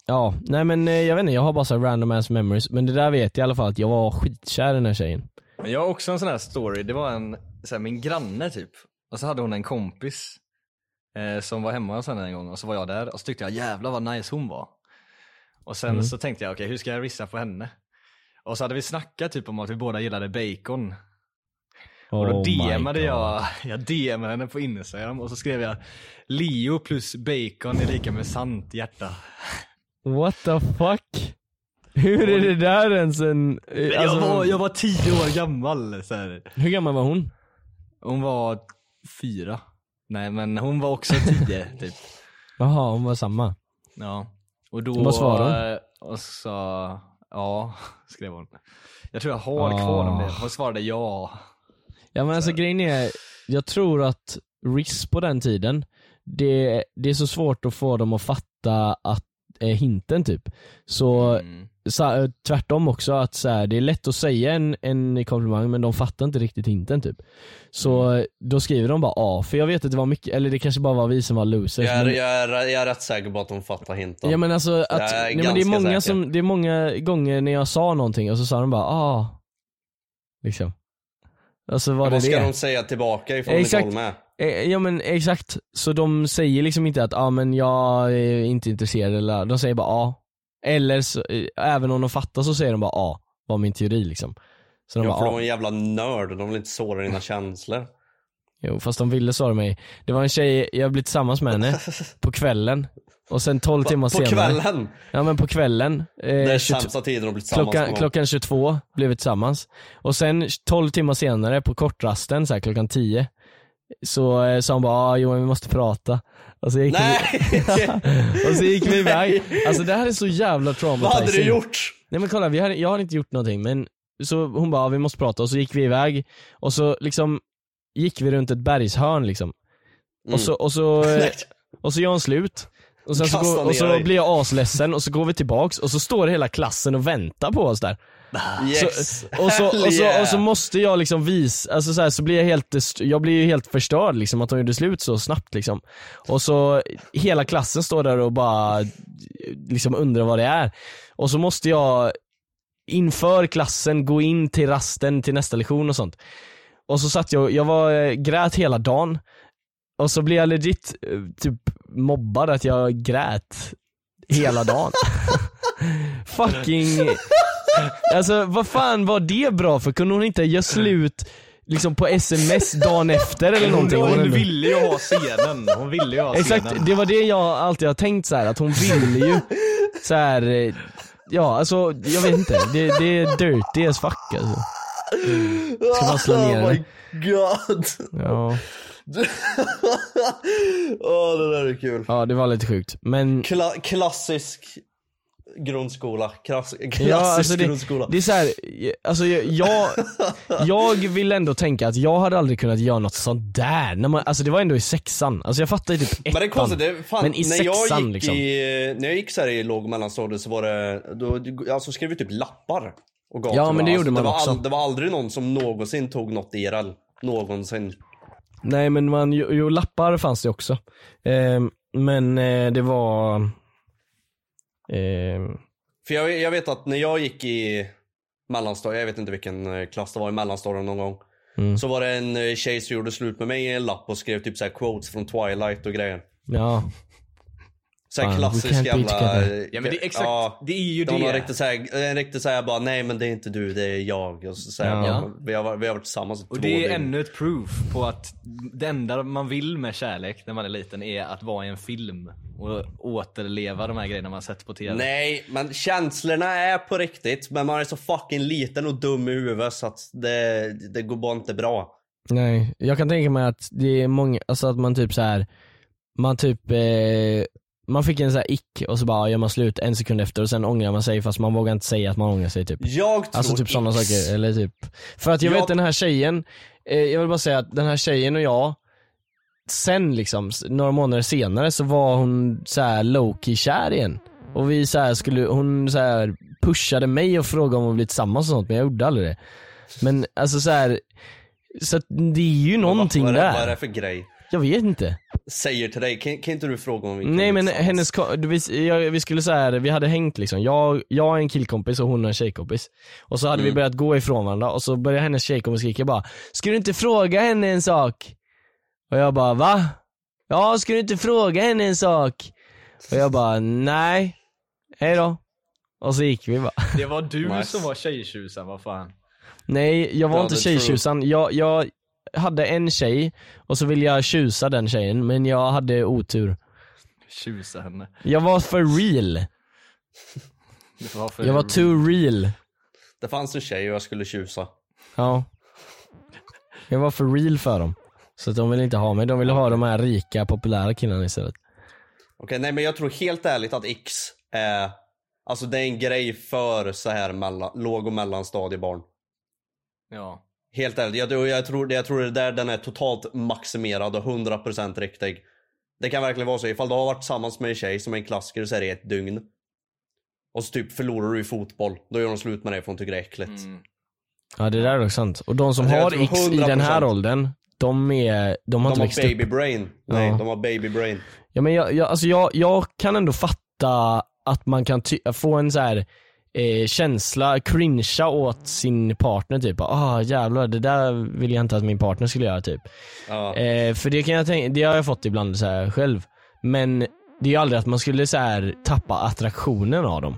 S2: ja, nej men eh, jag vet inte, jag har bara så random ass memories. Men det där vet jag i alla fall att jag var skitkär i den här tjejen.
S3: Men jag har också en sån här story, det var en, så här, min granne typ. Och så hade hon en kompis eh, som var hemma hos henne en gång och så var jag där och så tyckte jag jävlar vad nice hon var. Och sen så tänkte jag okej hur ska jag rissa på henne? Och så hade vi snackat typ om att vi båda gillade bacon. Och då
S2: Oh
S3: DMade jag, jag DMade henne på Instagram och så skrev jag Leo plus bacon är lika med sant hjärta.
S2: What the fuck? Hur är det där ens en... Alltså,
S3: jag, var, jag var tio år gammal så här.
S2: Hur gammal var hon?
S3: Hon var fyra. Nej men hon var också tio typ.
S2: Jaha, hon var samma.
S3: Ja. Och då...
S2: Vad svarade
S3: eh, Och så, ja, skrev hon. Jag tror jag har
S2: Ah.
S3: kvar dem det. Hon svarade ja.
S2: Ja men alltså grejen är, jag tror att RIS på den tiden, det, det är så svårt att få dem att fatta att eh, hinten typ. Så,
S3: Mm.
S2: så eh, tvärtom också att så här, det är lätt att säga en, en komplimang men de fattar inte riktigt hinten typ. Så
S4: Mm.
S2: då skriver de bara A, för jag vet att det var mycket, eller det kanske bara var vi som var losers.
S4: Jag är,
S2: men,
S4: jag, är, jag är rätt säker på att de fattar hinten.
S2: ja men alltså att, nej, men det är många
S4: säker.
S2: som, det är många gånger när jag sa någonting och så sa de bara A. Liksom. Och så var
S4: Men
S2: det
S4: vad ska
S2: det.
S4: de säga tillbaka ifall de
S2: Exakt.
S4: inte håller med?
S2: Eh, Ja men exakt, så de säger liksom inte att ah, men jag är inte intresserad eller de säger bara ja. Eller så, eh, även om de fattar så säger de bara ja, var min teori liksom. Så de
S4: Ja,
S2: bara,
S4: för de var en jävla nörd, de vill inte såra dina känslor.
S2: Jo fast de ville svara mig. Det var en tjej, jag blev tillsammans med henne på kvällen. Och sen 12 timmar
S4: På
S2: senare.
S4: kvällen!
S2: Ja men på kvällen. Eh,
S4: Det är
S2: 22
S4: sämsta tiden att bli tillsammans
S2: klockan, klockan 22 blev vi tillsammans. Och sen 12 timmar senare på kortrasten, så här, klockan 10. Så eh, sa hon bara ah, Johan vi måste prata. Och så gick
S4: Nej!
S2: vi, och så gick vi iväg. Alltså det här är så jävla traumatizing.
S4: Vad hade du gjort?
S2: Nej men kolla, vi hade, jag har inte gjort någonting men så hon bara, vi måste prata och så gick vi iväg och så liksom gick vi runt ett bergshörn liksom. Och så, och så, eh, och så gör hon slut. Och sen så, går, och så blir jag asledsen och så går vi tillbaks och så står hela klassen och väntar på oss där.
S4: Yes.
S2: Så, och, så, och, så, och så måste jag liksom visa, alltså så, här, så blir jag helt, jag blir ju helt förstörd liksom att hon gjorde slut så snabbt liksom. Och så hela klassen står där och bara liksom undrar vad det är. Och så måste jag inför klassen gå in till rasten till nästa lektion och sånt. Och så satt jag, jag var, eh, grät hela dagen. Och så blev jag legit eh, typ mobbad att jag grät hela dagen. Fucking Alltså vad fan var det bra för? Kunde hon inte göra slut liksom på sms dagen efter eller någonting?
S3: Hon,
S2: Hon-
S3: ville ju ha scenen, hon ville ju ha scenen.
S2: Exakt, det var det jag alltid har tänkt så här att hon ville ju så här. eh, ja alltså jag vet inte, det, det är dirty as fuck alltså. Ska bara slå ner
S4: Oh my god.
S2: Ja,
S4: Åh det där är kul.
S2: ja det var lite sjukt. Men
S4: Kla- klassisk grundskola. Klass- klassisk
S2: Ja, alltså det,
S4: grundskola.
S2: det är så här, alltså jag, jag, jag vill ändå tänka att jag hade aldrig kunnat göra något sånt där. När man, alltså det var ändå i sexan, alltså jag fattar ju typ ettan.
S4: Men det är konstigt, det, fan,
S2: men i
S4: när, jag
S2: sexan
S4: gick
S2: liksom.
S4: i, när jag gick så här i låg och mellanstadiet så var det, då, alltså skrev vi typ lappar och
S2: Ja, men det gjorde man
S4: det var
S2: också.
S4: det var aldrig någon som någonsin tog något IRL. Någonsin.
S2: Nej men man, jo, jo lappar fanns det också. Eh, men eh, det var, eh,
S4: För jag, jag vet att när jag gick i mellanstadiet, jag vet inte vilken eh, klass det var i mellanstadiet någon gång.
S2: Mm.
S4: Så var det en eh, tjej som gjorde slut med mig i en lapp och skrev typ så quotes från Twilight och grejer.
S2: ja.
S4: Så här klassisk jävla...
S2: together.
S3: Ja men det är exakt,
S4: Ja,
S3: det är ju
S4: det var riktigt såhär, en riktigt såhär bara nej men det är inte du, det är jag. Och så säger
S2: Ja.
S4: jag bara, vi, har, vi har varit tillsammans i två
S3: Och det är
S4: dygn.
S3: ännu ett proof på att det enda man vill med kärlek när man är liten är att vara i en film och återleva de här grejerna man sett på TV.
S4: Nej, men känslorna är på riktigt. Men man är så fucking liten och dum i huvudet så att det, det går bara inte bra.
S2: Nej, jag kan tänka mig att det är många, alltså att man typ så här man typ, eh, man fick en så här ick och så bara gör man slut en sekund efter och sen ångrar man sig fast man vågar inte säga att man ångrar sig typ.
S4: Jag tror
S2: Alltså typ sådana saker, eller typ. För att jag,
S4: Jag-
S2: vet den här tjejen, eh, jag vill bara säga att den här tjejen och jag, sen liksom, s- några månader senare så var hon så här low-key kär igen. Och vi så här skulle, hon så här pushade mig och frågade om att bli tillsammans och sånt men jag gjorde aldrig det. Men alltså så här, så att det är ju någonting
S4: vad, vad, är det- vad är
S2: där.
S4: det för grej?
S2: Jag vet inte.
S4: Säger till dig, kan, kan inte du fråga om vi kan
S2: Nej men hennes, vi, jag, vi skulle här, vi hade hängt liksom, jag, jag är en killkompis och hon är en tjejkompis. Och så hade vi börjat gå ifrån varandra och så började hennes tjejkompis skrika bara Ska du inte fråga henne en sak? Och jag bara va? Ja, ska du inte fråga henne en sak? Och jag bara nej, hejdå. Och så gick vi bara.
S3: Det var du
S4: Nice.
S3: som var tjejtjusen, vad fan.
S2: Nej, jag var inte
S4: Brother true.
S2: tjejtjusan. Jag, jag hade en tjej och så ville jag tjusa den tjejen men jag hade otur.
S3: Tjusa henne.
S2: Jag var för real.
S3: Det var för
S2: Jag var too real.
S4: Det fanns en tjej och jag skulle tjusa.
S2: Ja. Jag var för real för dem. Så att de ville inte ha mig, de ville ha de här rika populära killarna istället.
S4: Okej, nej men jag tror helt ärligt att X är, alltså det är en grej för så här mellan, låg och mellanstadiebarn.
S3: Ja.
S4: Helt ärligt, jag, jag, tror, jag tror det där den är totalt maximerad och 100% riktig. Det kan verkligen vara så, ifall du har varit tillsammans med en tjej som är en klassiker så är det ett dygn. Och så typ förlorar du i fotboll, då gör de slut med dig för hon tycker det är äckligt.
S3: Mm.
S2: Ja det där är också sant. Och de som
S4: Alltså, jag
S2: har X i den här
S4: 100%.
S2: åldern, de är, de har
S4: De
S2: inte
S4: har
S2: växt
S4: baby
S2: upp.
S4: brain. Nej,
S2: Ja.
S4: de har baby brain.
S2: Ja men jag, jag, alltså jag, jag kan ändå fatta att man kan ty- få en så här eh, känsla, cringea åt sin partner typ. Ah jävlar, det där vill jag inte att min partner skulle göra typ.
S4: Ja.
S2: Eh, för det kan jag tänka, det har jag fått ibland så här själv. Men det är ju aldrig att man skulle så här tappa attraktionen av dem.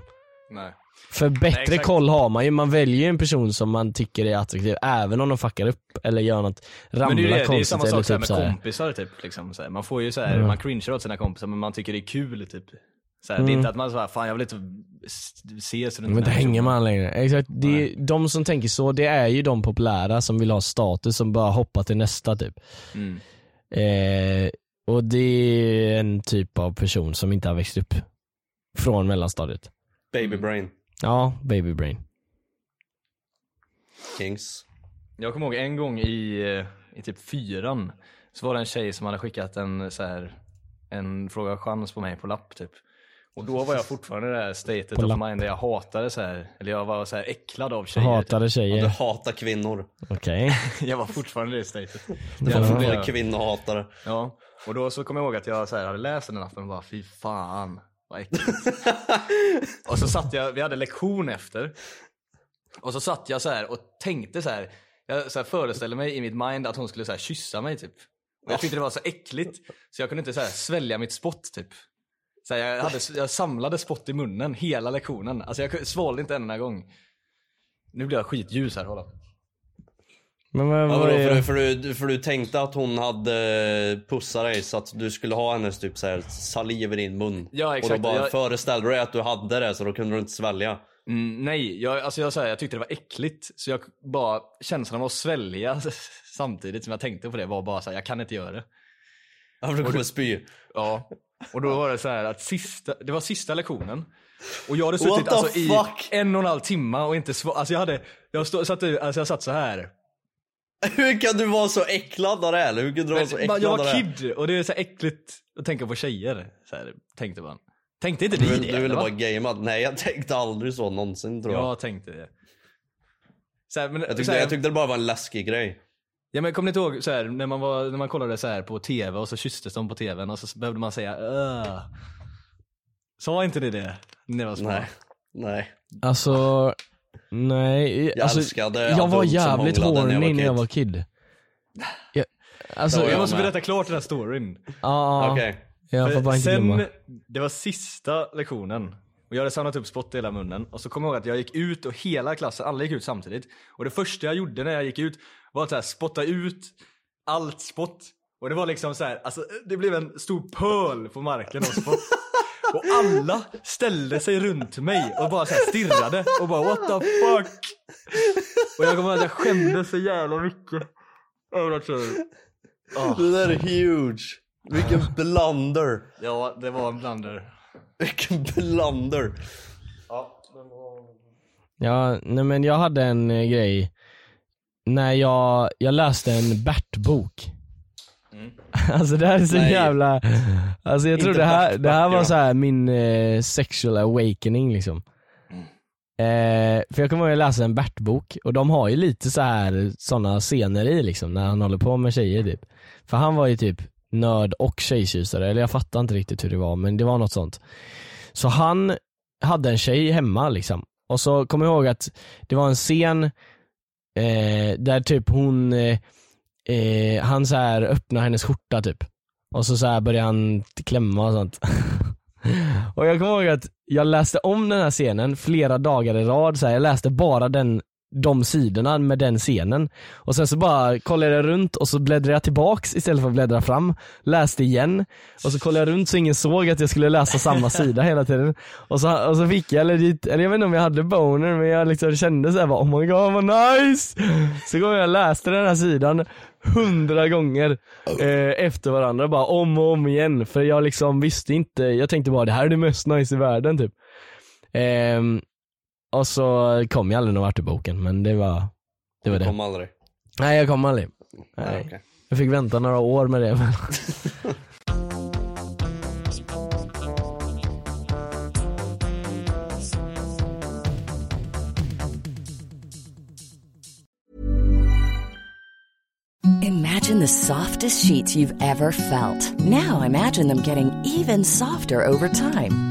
S3: Nej.
S2: För bättre
S3: exakt.
S2: koll har man ju, man väljer ju en person som man tycker är attraktiv även om de fuckar upp eller gör något, ramlar
S3: det är ju det, är ju
S2: konstigt
S3: samma
S2: eller
S3: sak
S2: typ
S3: med kompisar typ. Liksom. Man får ju så här,
S2: Mm.
S3: man cringear åt sina kompisar men man tycker det är kul typ. Så här, Det är
S2: Mm.
S3: inte att man så fan jag vill inte ses runt
S2: Men inte hänga med han längre. Exakt, det är, de som tänker så, det är ju de populära som vill ha status som bara hoppar till nästa typ.
S3: Mm.
S2: Eh, och det är en typ av person som inte har växt upp från mellanstadiet.
S4: Baby brain.
S2: Ja, baby brain.
S4: Kings.
S3: Jag kommer ihåg en gång i, eh, i typ fyran så var det en tjej som hade skickat en så här, en fråga chans på mig på lapp typ. Och då var jag fortfarande i det här statet
S2: På
S3: of mind där jag hatade så här, eller jag var så här äcklad av tjejer.
S2: Hatade
S4: Du
S2: tjejer.
S4: hatar kvinnor.
S2: Okej.
S3: Typ. Jag var fortfarande i det statet.
S4: Du
S2: Ja.
S4: är fortfarande kvinnohatare.
S3: Ja, och då så kommer jag ihåg att jag så här hade läst den natten och bara fy fan vad äckligt. och så satt jag, vi hade lektion efter. Och så satt jag så här och tänkte så här. Jag så här föreställde mig i mitt mind att hon skulle så här kyssa mig typ. Och jag tyckte det var så äckligt så jag kunde inte så här svälja mitt spott typ. Så här, jag, hade, jag samlade spott i munnen hela lektionen. Alltså jag svalde inte en enda gång. Nu blir jag skitljus här, hålla.
S2: Men vad,
S4: Ja,
S2: vad
S4: vadå, för, du, för, du, för du tänkte att hon hade pussat dig så att du skulle ha hennes typ så här saliv i din mun.
S3: Ja, exakt.
S4: Och då bara
S3: Jag-
S4: föreställde du dig att du hade det så då kunde du inte svälja.
S3: Mm, nej, jag, alltså jag, så här, jag tyckte det var äckligt. Så jag bara, känslan av att svälja samtidigt som jag tänkte på det var bara så här, jag kan inte göra det.
S4: Ja, för du kommer spy.
S3: Ja. Och då var det så här att sista, det var sista lektionen. Och jag hade suttit alltså, i en och en halv timme och inte svar, alltså jag hade, jag, stod, satt, alltså jag satt så här.
S4: Hur kan du vara så äcklad av det här? Hur kunde du vara så äcklad
S3: jag var kid och det är så äckligt att tänka på tjejer. Så här, tänkte man. Tänkte inte ni
S4: Du,
S3: det?
S4: du ville bara gamea. Nej jag tänkte aldrig så någonsin tror jag.
S3: Jag tänkte det. Så här, men,
S4: Jag tyckte,
S3: här,
S4: jag tyckte det bara var en läskig grej.
S3: Ja men kommer ni inte ihåg så här, när, man var, när man kollade så här på tv och så kysstes de på tvn och så behövde man säga Öh. Sa inte ni det? När ni var små?
S4: Nej. Nej.
S2: Alltså, nej.
S4: Jag
S2: alltså,
S4: älskade
S2: jag var jävligt
S4: hånglade när jag var
S2: horny när jag
S4: kid.
S2: var kid. Jag, alltså,
S4: Ja,
S3: Jag
S4: jag
S3: måste
S4: med.
S3: berätta klart den här storyn.
S2: ja,
S4: Okej.
S2: jag får bara inte
S3: sen,
S2: glömma.
S3: det var sista lektionen och jag hade samlat upp spott i hela munnen och så kommer jag ihåg att jag gick ut och hela klassen, alla gick ut samtidigt. Och det första jag gjorde när jag gick ut var att så här, spotta ut allt spott. Och det var liksom så här, alltså det blev en stor pöl på marken av spott. Och alla ställde sig runt mig och bara så här stirrade och bara what the fuck. Och jag kommer ihåg att jag skämdes så jävla mycket. Över att ah.
S4: Det där är huge. Vilken blunder.
S3: Ja, det var en blunder.
S4: Vilken blunder.
S2: Ja, nej men jag hade en eh, grej när jag, jag läste en Bert-bok. Alltså det här är så
S4: Nej.
S2: jävla, alltså jag tror det här, det här var så här min eh, sexual awakening liksom. Eh, för jag kommer ihåg att jag läste en Bert-bok och de har ju lite så här sådana scener i liksom när han håller på med tjejer typ. För han var ju typ nörd och tjejtjusare, eller jag fattar inte riktigt hur det var men det var något sånt. Så han hade en tjej hemma liksom. Och så kommer jag ihåg att det var en scen eh, där typ hon, eh, eh, han så här öppnar hennes skjorta typ. Och så, så här börjar han klämma och sånt. och jag kommer ihåg att jag läste om den här scenen flera dagar i rad, så här, jag läste bara den de sidorna med den scenen. Och sen så bara kollade jag runt och så bläddrade jag tillbaks istället för att bläddra fram. Läste igen och så kollade jag runt så ingen såg att jag skulle läsa samma sida hela tiden. Och så, och så fick jag legit, eller jag vet inte om jag hade boner men jag liksom kände såhär oh my god vad nice! Så kom jag och läste den här sidan hundra gånger eh, efter varandra bara om och om igen. För jag liksom visste inte, jag tänkte bara det här är det mest nice i världen typ. Ehm, och så kom jag aldrig någon vart i boken men det var det. Var
S4: Du
S2: det.
S4: kom aldrig.
S2: Nej jag kom aldrig.
S4: Nej.
S2: Nej.
S4: okej.
S2: Jag fick vänta några år med det. Men...
S7: Imagine the softest sheets you've ever felt. Now imagine them getting even softer over time.